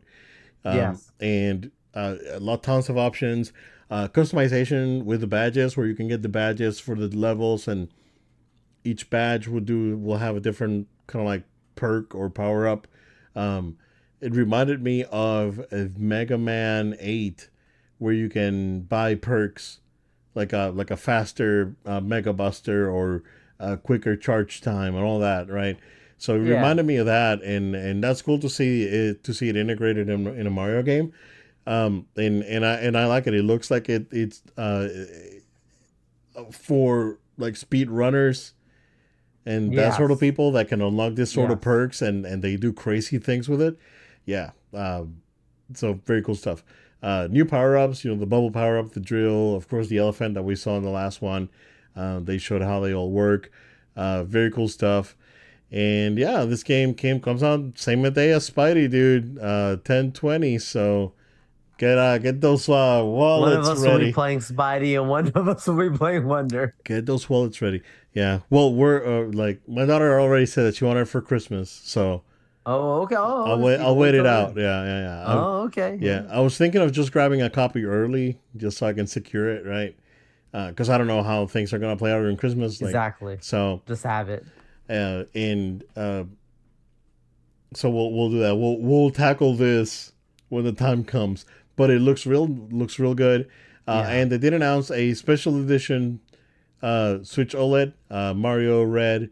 Um, Yes. And uh, a lot, tons of options. Uh, customization with the badges, where you can get the badges for the levels, and each badge will do will have a different kind of like perk or power up. Um, it reminded me of Mega Man Eight where you can buy perks like a like a faster uh, Mega Buster or a quicker charge time and all that, right? So it Yeah. reminded me of that, and and that's cool to see it to see it integrated in, in a Mario game. Um, and and I and I like it. It looks like it it's uh for like speed runners and that sort of people that can unlock this sort of perks and and they do crazy things with it. Yeah. Um, so very cool stuff. Uh, new power ups, you know, the bubble power up, the drill, of course, the elephant that we saw in the last one. Uh, they showed how they all work. Uh, very cool stuff. And yeah, this game came comes out same day as Spidey, dude. Uh, ten twenty. So get uh get those uh, wallets ready. One of us will be playing Spidey, and one of us will be playing Wonder. Get those wallets ready. Yeah. Well, we're uh, like my daughter already said that she wanted it for Christmas, so Oh, okay. Oh, I'll wait. I'll wait it out. Yeah, yeah, yeah. I'll- Oh, okay. Yeah, I was thinking of just grabbing a copy early, just so I can secure it, right? Because I don't know how things are gonna play out during Christmas. Like, Exactly. So, Just have it. uh, and uh, so we'll we'll do that. We'll we'll tackle this when the time comes. But it looks real looks real good. Uh, Yeah. And they did announce a special edition uh, Switch OLED uh, Mario Red,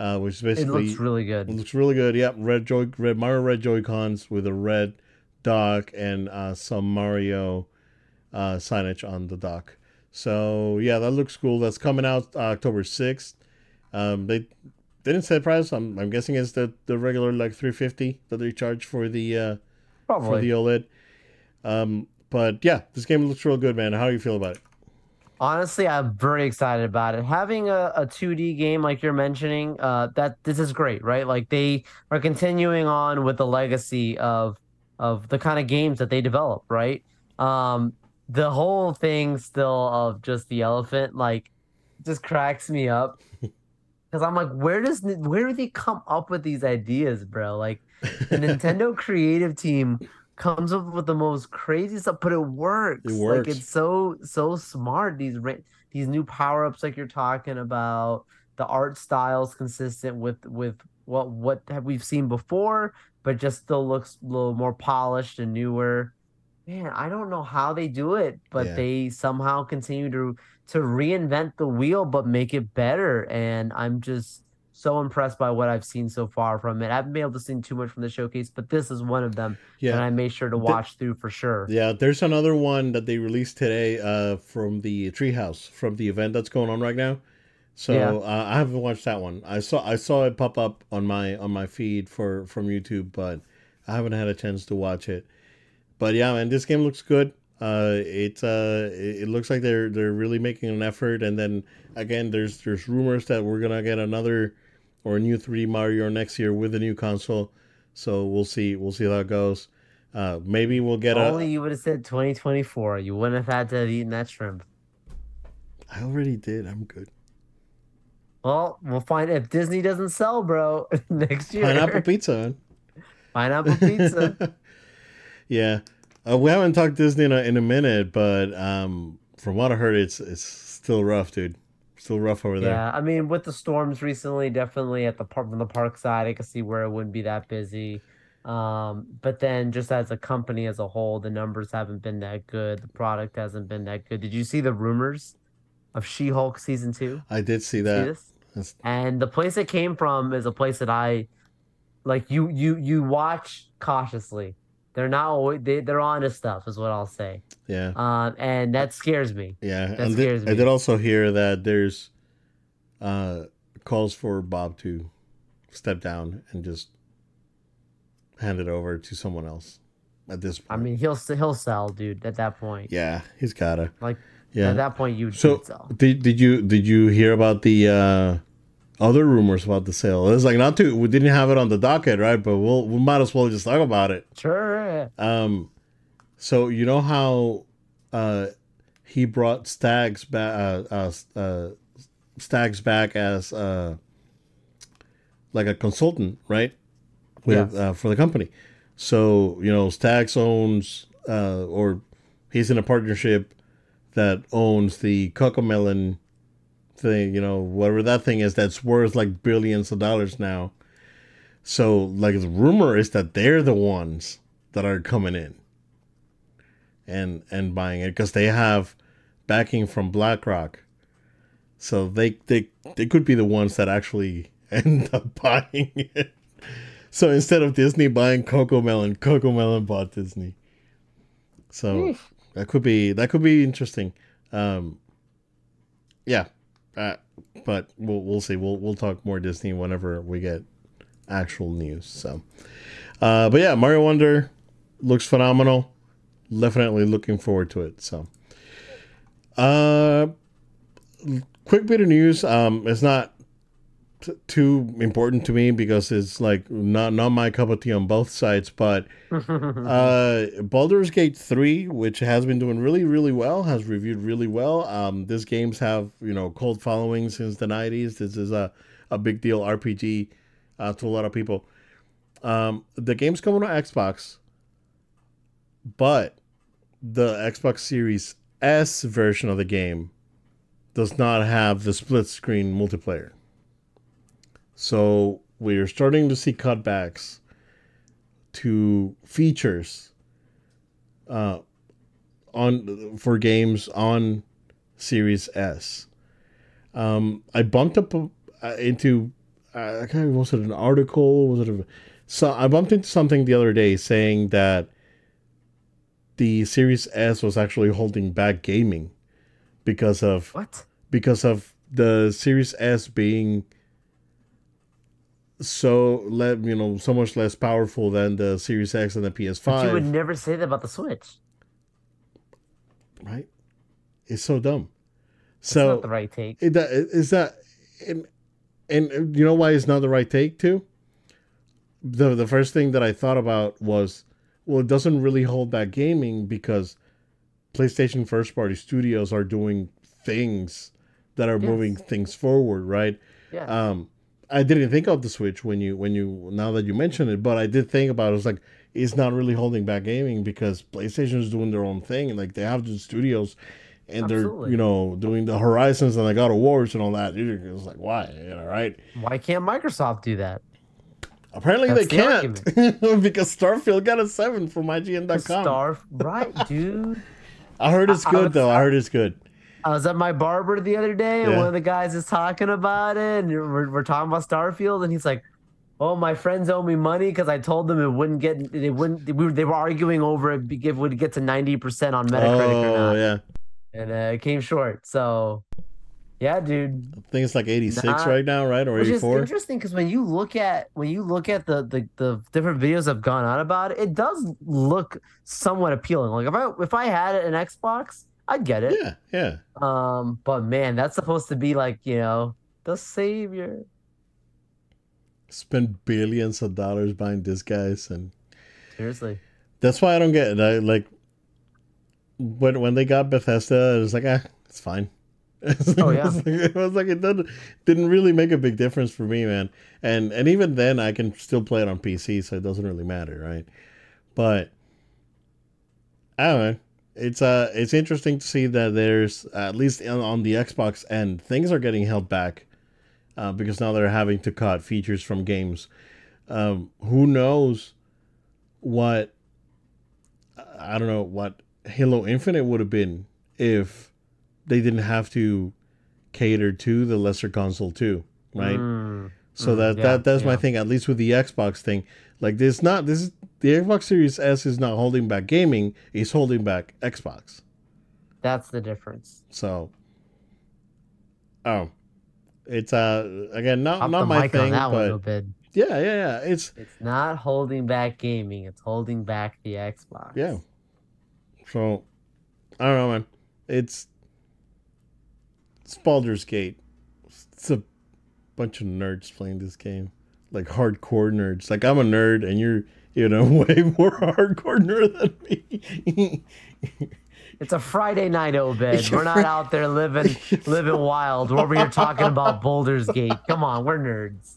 uh, which is It basically looks really it good. looks really good. Yep, red joy, red Mario red Joy Cons with a red dock and uh, some Mario uh, signage on the dock. So yeah, that looks cool. That's coming out uh, October sixth. Um, they didn't say price. I'm, I'm guessing it's the, the regular like three fifty that they charge for the uh, for the OLED. Um, but yeah, this game looks real good, man. How do you feel about it? Honestly, I'm very excited about it. Having a, a 2D game like you're mentioning, uh, that this is great, right? Like they are continuing on with the legacy of of the kind of games that they develop, right? Um, the whole thing still of just the elephant, like, just cracks me up because I'm like, where does where do they come up with these ideas, bro? Like, the Nintendo creative team comes up with the most crazy stuff, but it works. It works. Like it's so so smart. These these new power ups, like you're talking about, the art styles consistent with with what what have we've seen before, but just still looks a little more polished and newer. Man, I don't know how they do it, but Yeah. they somehow continue to to reinvent the wheel, but make it better. And I'm just so impressed by what I've seen so far from it. I haven't been able to see too much from the showcase, but this is one of them Yeah, and I made sure to watch through for sure. Yeah, there's another one that they released today uh, from the Treehouse from the event that's going on right now. So Yeah. uh, I haven't watched that one. I saw I saw it pop up on my on my feed for from YouTube, but I haven't had a chance to watch it. But yeah, man, this game looks good. Uh, it uh, it, it looks like they're they're really making an effort. And then again, there's there's rumors that we're gonna get another or a new 3D Mario next year with the new console. So we'll see. We'll see how it goes. Uh, maybe we'll get Only a. you would have said 2024. You wouldn't have had to have eaten that shrimp. I already did. I'm good. Well, we'll find if Disney doesn't sell, bro, next year. Pineapple pizza. Pineapple pizza. yeah, uh, we haven't talked Disney in a, in a minute, but um, from what I heard, it's it's still rough, dude. Still rough over there. Yeah, I mean, with the storms recently, definitely at the park from the park side, I can see where it wouldn't be that busy. Um, but then just as a company as a whole, the numbers haven't been that good. The product hasn't been that good. Did you see the rumors of She-Hulk season two? I did see See that. this? And the place it came from is a place that I like. You you you watch cautiously. They're not always they they're honest stuff, is what I'll say. yeah, Um, and that scares me. yeah. that and scares th- I did also hear that there's uh, calls for Bob to step down and just hand it over to someone else at this point. I mean, he'll he'll sell, dude. At that point, yeah, he's gotta. like Yeah. at that point, you So sell. did did you did you hear about the uh, other rumors about the sale? It's like not to we didn't have it on the docket, right? But we'll we might as well just talk about it. Sure. Um, so you know how uh, he brought Staggs back, uh, uh, uh, Staggs back as uh, like a consultant, right? With Yes. uh, for the company. So you know, Staggs owns uh, or he's in a partnership that owns the Cocomelon thing. You know, whatever that thing is, that's worth like billions of dollars now. So like the rumor is that they're the ones that are coming in and and buying it because they have backing from BlackRock. So they they they could be the ones that actually end up buying it. So instead of Disney buying Cocomelon, Coco Melon bought Disney. So Yeesh. that could be that could be interesting. Um, yeah, uh, but we'll we'll see. We'll we'll talk more Disney whenever we get actual news. So, uh, but yeah, Mario Wonder looks phenomenal. Definitely looking forward to it. So, uh, quick bit of news. Um, it's not t- too important to me because it's like not not my cup of tea on both sides. But uh, Baldur's Gate three, which has been doing really really well, has reviewed really well. Um, these games have you know cult following since the nineties. This is a a big deal RPG uh, to a lot of people. Um, the game's coming to Xbox, but the Xbox Series S version of the game does not have the split screen multiplayer. So we're starting to see cutbacks to features uh, on for games on Series S. Um, I bumped up uh, into uh, I can't remember, was it an article? Was it a so I bumped into something the other day saying that the Series S was actually holding back gaming because of what? because of the Series S being so let you know so much less powerful than the Series X and the But you PS5, would never say that about the Switch. right? It's so dumb. It's So not the right take. It, is that, and, and you know why it's not the right take too. The the first thing that I thought about was, well, it doesn't really hold back gaming because PlayStation first party studios are doing things that are Yes. moving things forward, right? yeah. Um, I didn't think of the Switch when you when you now that you mention it, but I did think about it. It's like it's not really holding back gaming because PlayStation is doing their own thing, and like they have the studios, and Absolutely. they're you know doing the Horizons and the God of Wars and all that. It's like why, you know, right? Why can't Microsoft do that? Apparently That's they the can't because Starfield got a seven from IGN.com. Star, right, dude. I heard it's I- I good was- though. I heard it's good. I was at my barber the other day, and Yeah. one of the guys is talking about it, and we're, we're talking about Starfield, and he's like, "Oh, my friends owe me money because I told them it wouldn't get, they wouldn't, we were, they were arguing over it, be- if it would get to ninety percent on Metacritic or Oh not, yeah, and uh, it came short. So, yeah, dude, I think it's like eighty six right now, right, or eighty four. interesting because when you look at when you look at the, the the different videos I've gone on about it, it does look somewhat appealing. Like if I if I had an Xbox, I'd get it. Yeah, yeah. Um, but man, that's supposed to be like, you know, the savior. spend billions of dollars buying disc guys, and Seriously. that's why I don't get it. I like when when they got Bethesda, it was like, ah, it's fine. Oh, yeah. it was like it didn't didn't really make a big difference for me, man. And and even then, I can still play it on PC, so it doesn't really matter, right? But I don't know. It's uh, it's interesting to see that there's at least on, on the Xbox end, things are getting held back uh, because now they're having to cut features from games. Um, who knows what I don't know what Halo Infinite would have been if they didn't have to cater to the lesser console too, right? Mm, So mm, that yeah, that that's my thing. At least with the Xbox thing, like this, not this is the Xbox Series S is not holding back gaming; it's holding back Xbox. That's the difference. So, oh, it's uh again not Up not my thing, on that one, but yeah, yeah, yeah. It's It's not holding back gaming. It's holding back the Xbox. yeah. So, I don't know, man. It's it's Baldur's Gate. It's a bunch of nerds playing this game, like hardcore nerds. Like I'm a nerd, and you're you know way more hardcore nerd than me. It's a Friday night, Obed. We're not out there living living wild. We're over here talking about Baldur's Gate. Come on, we're nerds.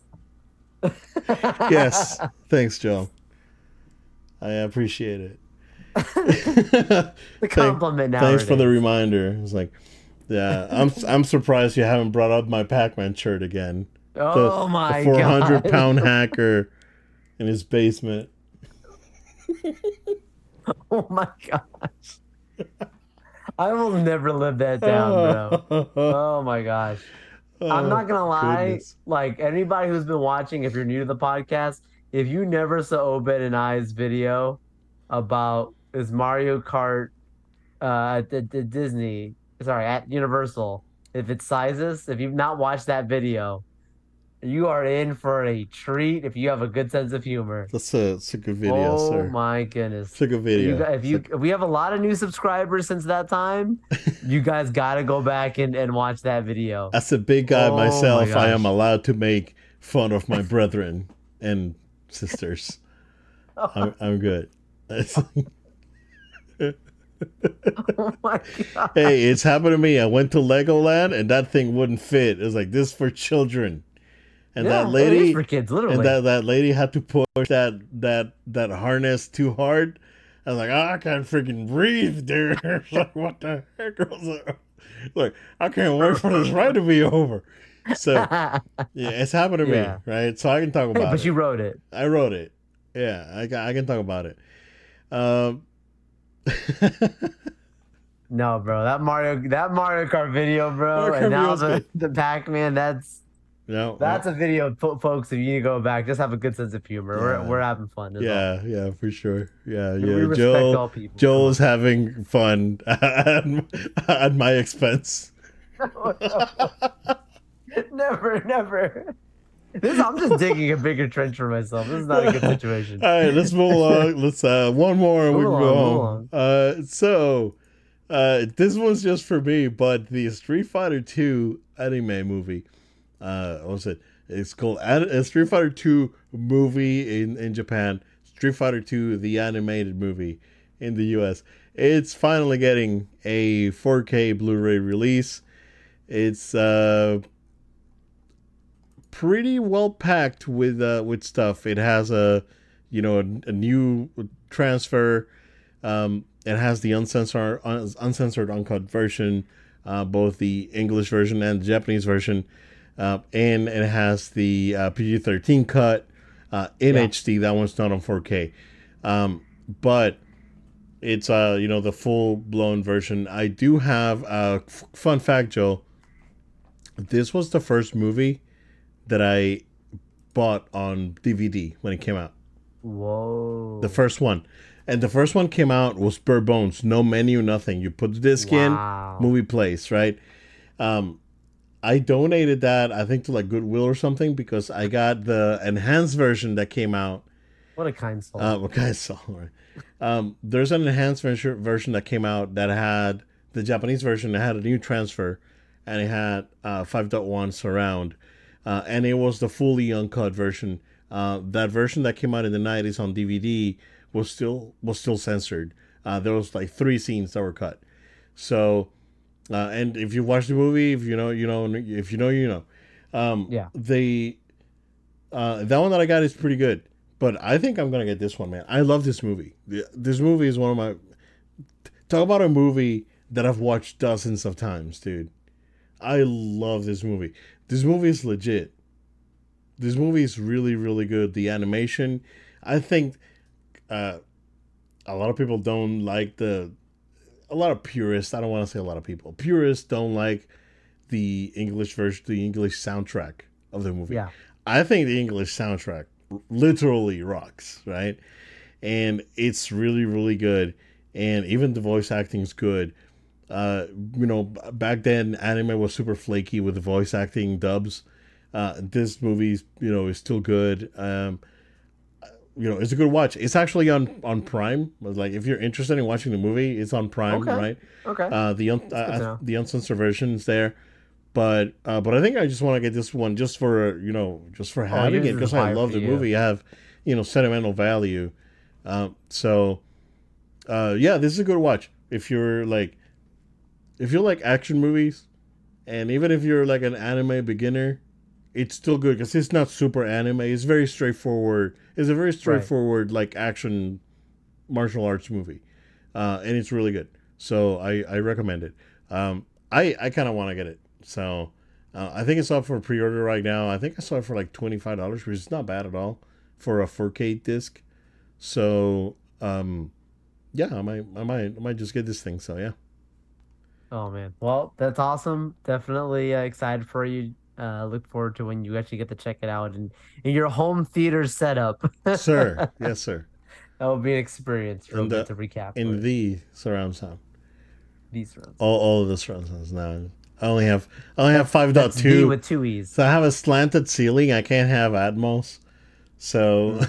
yes, thanks, Joe. I appreciate it. The compliment now. Thanks for the reminder. It's like, yeah, I'm I'm surprised you haven't brought up my Pac-Man shirt again. The, Oh my the 400 god. pound hacker in his basement. Oh my gosh. I will never live that down, bro. Oh my gosh. I'm not gonna lie. Oh, goodness. Like anybody who's been watching, if you're new to the podcast, if you never saw Obed and I's video about is Mario Kart uh, at the, the Disney, sorry, at Universal, if it's sizes, if you've not watched that video, you are in for a treat. If you have a good sense of humor. That's a, that's a good video, oh sir. my goodness. It's a good video. You, if you, if we have a lot of new subscribers since that time, you guys got to go back and, and watch that video. as a big guy Oh my myself, I am allowed to make fun of my brethren and sisters. I'm, I'm good. oh my god! hey, it's happened to me. I went to Legoland and that thing wouldn't fit. It was like this for children, and Yeah, that lady for kids, literally. and that that lady had to push that that that harness too hard. I was like, oh, I can't freaking breathe, dude. Like, what the heck? I was like, like, I can't wait for this ride to be over. So yeah, it's happened to Yeah. me, right? So I can talk hey, about but it. But you wrote it. I wrote it. Yeah, I can, I can talk about it. Um, No, bro, that Mario that Mario Kart video, bro, Mario and now the, the Pac Man. That's no, that's a video, folks. If you need to go back, just have a good sense of humor. Yeah. We're we're having fun. is all. yeah, yeah, for sure. Yeah, And yeah. we respect Joe, all people. Joe's having fun at, at my expense. never, never. This I'm just digging a bigger trench for myself. This is not a good situation. All right, let's move along. Let's uh one more and we Move can go home. Uh so uh this one's just for me, but the Street Fighter 2 anime movie. Uh what was it? It's called uh, Street Fighter 2 movie in in Japan. Street Fighter 2 the animated movie in the US. It's finally getting a 4K Blu-ray release. It's uh pretty well packed with uh with stuff. It has a you know a, a new transfer. Um, it has the uncensored un, uncensored uncut version, uh, both the English version and the Japanese version, uh, and it has the uh, PG thirteen cut uh, in Yeah. HD. That one's not on four K, um, but it's uh you know the full blown version. I do have a f- fun fact, Joe. This was the first movie that I bought on DVD when it came out. Whoa. The first one. And the first one came out was bare bones, no menu, nothing. You put the disc Wow. in, movie plays, right? Um, I donated that, I think, to like Goodwill or something because I got the enhanced version that came out. What a kind soul. Uh, what kind song? Right? Um, there's an enhanced version version that came out that had the Japanese version that had a new transfer, and it had uh, 5.1 surround. uh, and it was the fully uncut version. Uh, that version that came out in the '90s on DVD was still was still censored. Uh, there was like three scenes that were cut. So, uh, and if you watch the movie, if you know, you know, if you know, you know. Um, Yeah. They, uh, that one that I got is pretty good, but I think I'm gonna get this one, man. I love this movie. The- This movie is one of my. Talk about a movie that I've watched dozens of times, dude. I love this movie. This movie is legit. This movie is really, really good. The animation, I think, uh, a lot of people don't like the. A lot of purists. I don't want to say a lot of people. Purists don't like the English version, the English soundtrack of the movie. Yeah. I think the English soundtrack literally rocks, right? And it's really, really good. And even the voice acting is good. Uh, you know, back then anime was super flaky with the voice acting dubs. Uh, this movie, you know, is still good. Um, you know, it's a good watch. It's actually on on Prime. Like, if you're interested in watching the movie, it's on Prime, Okay. right? Okay. Uh, the un- uh, the uncensored version is there, but uh, but I think I just want to get this one just for you know just for having yours it is because I love the you. movie. I have you know sentimental value, um, so uh, yeah, this is a good watch if you're like if you like action movies, and even if you're like an anime beginner, it's still good because it's not super anime. It's very straightforward. It's a very straightforward like action martial arts movie, uh, and it's really good. So I, I recommend it. Um, I I kind of want to get it. So uh, I think it's up for pre-order right now. I think I saw it for like twenty five dollars, which is not bad at all for a 4K disc. So um, yeah, I might I might I might just get this thing. So yeah. Oh man. Well, that's awesome. Definitely uh, excited for you. Uh, look forward to when you actually get to check it out in, in your home theater setup. sir. Yes, sir. that will be an experience. Real In the- to recap. In the surround sound, these rounds. all, all of the surround sounds now. I only have I only have five dot That's D two. with two e's. So I have a slanted ceiling. I can't have Atmos. So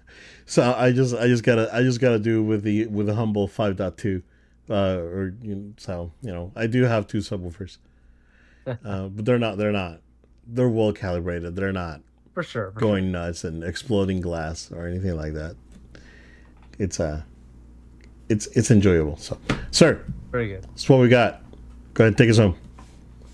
so I just I just gotta I just gotta do with the with the humble five dot two. Uh, or you know, so you know I do have two subwoofers, uh, but they're not they're not they're well calibrated. They're not For sure. For sure. going nuts and exploding glass or anything like that. It's uh it's it's enjoyable. So, sir, Very good. that's what we got. Go ahead, take us home.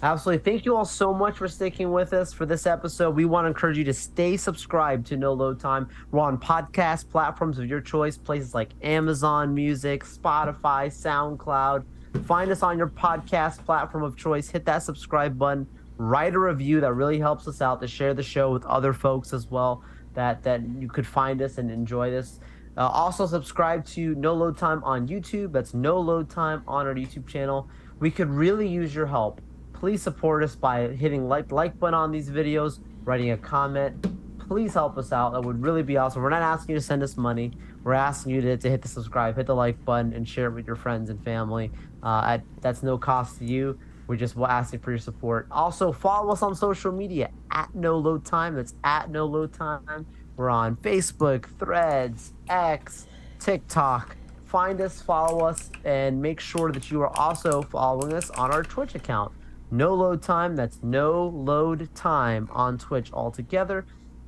Absolutely. Thank you all so much for sticking with us for this episode. We want to encourage you to stay subscribed to No Load Time. We're on podcast platforms of your choice, places like Amazon Music, Spotify, SoundCloud. Find us on your podcast platform of choice. Hit that subscribe button. Write a review that really helps us out to share the show with other folks as well that that you could find us and enjoy this. Uh, also, subscribe to No Load Time on YouTube. That's No Load Time on our YouTube channel. We could really use your help. Please support us by hitting like like button on these videos, writing a comment. Please help us out. That would really be awesome. We're not asking you to send us money. We're asking you to, to hit the subscribe, hit the like button, and share it with your friends and family. Uh, at, that's no cost to you. We're ask you for your support. Also, follow us on social media at No Load Time. That's at No Load Time. We're on Facebook, Threads, X, TikTok. Find us, follow us, and make sure that you are also following us on our Twitch account. No Load Time. That's No Load Time on Twitch altogether.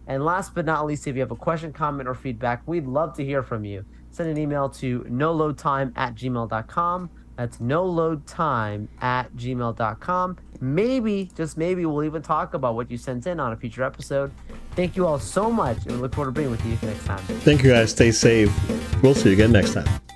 And last but not least, if you have a question, comment, or feedback, we'd love to hear from you. Send an email to noloadtime at gmail.com. That's noloadtime at gmail.com. Maybe, just maybe, we'll even talk about what you sent in on a future episode. Thank you all so much, and we look forward to being with you next time. Thank you guys. Stay safe. We'll see you again next time.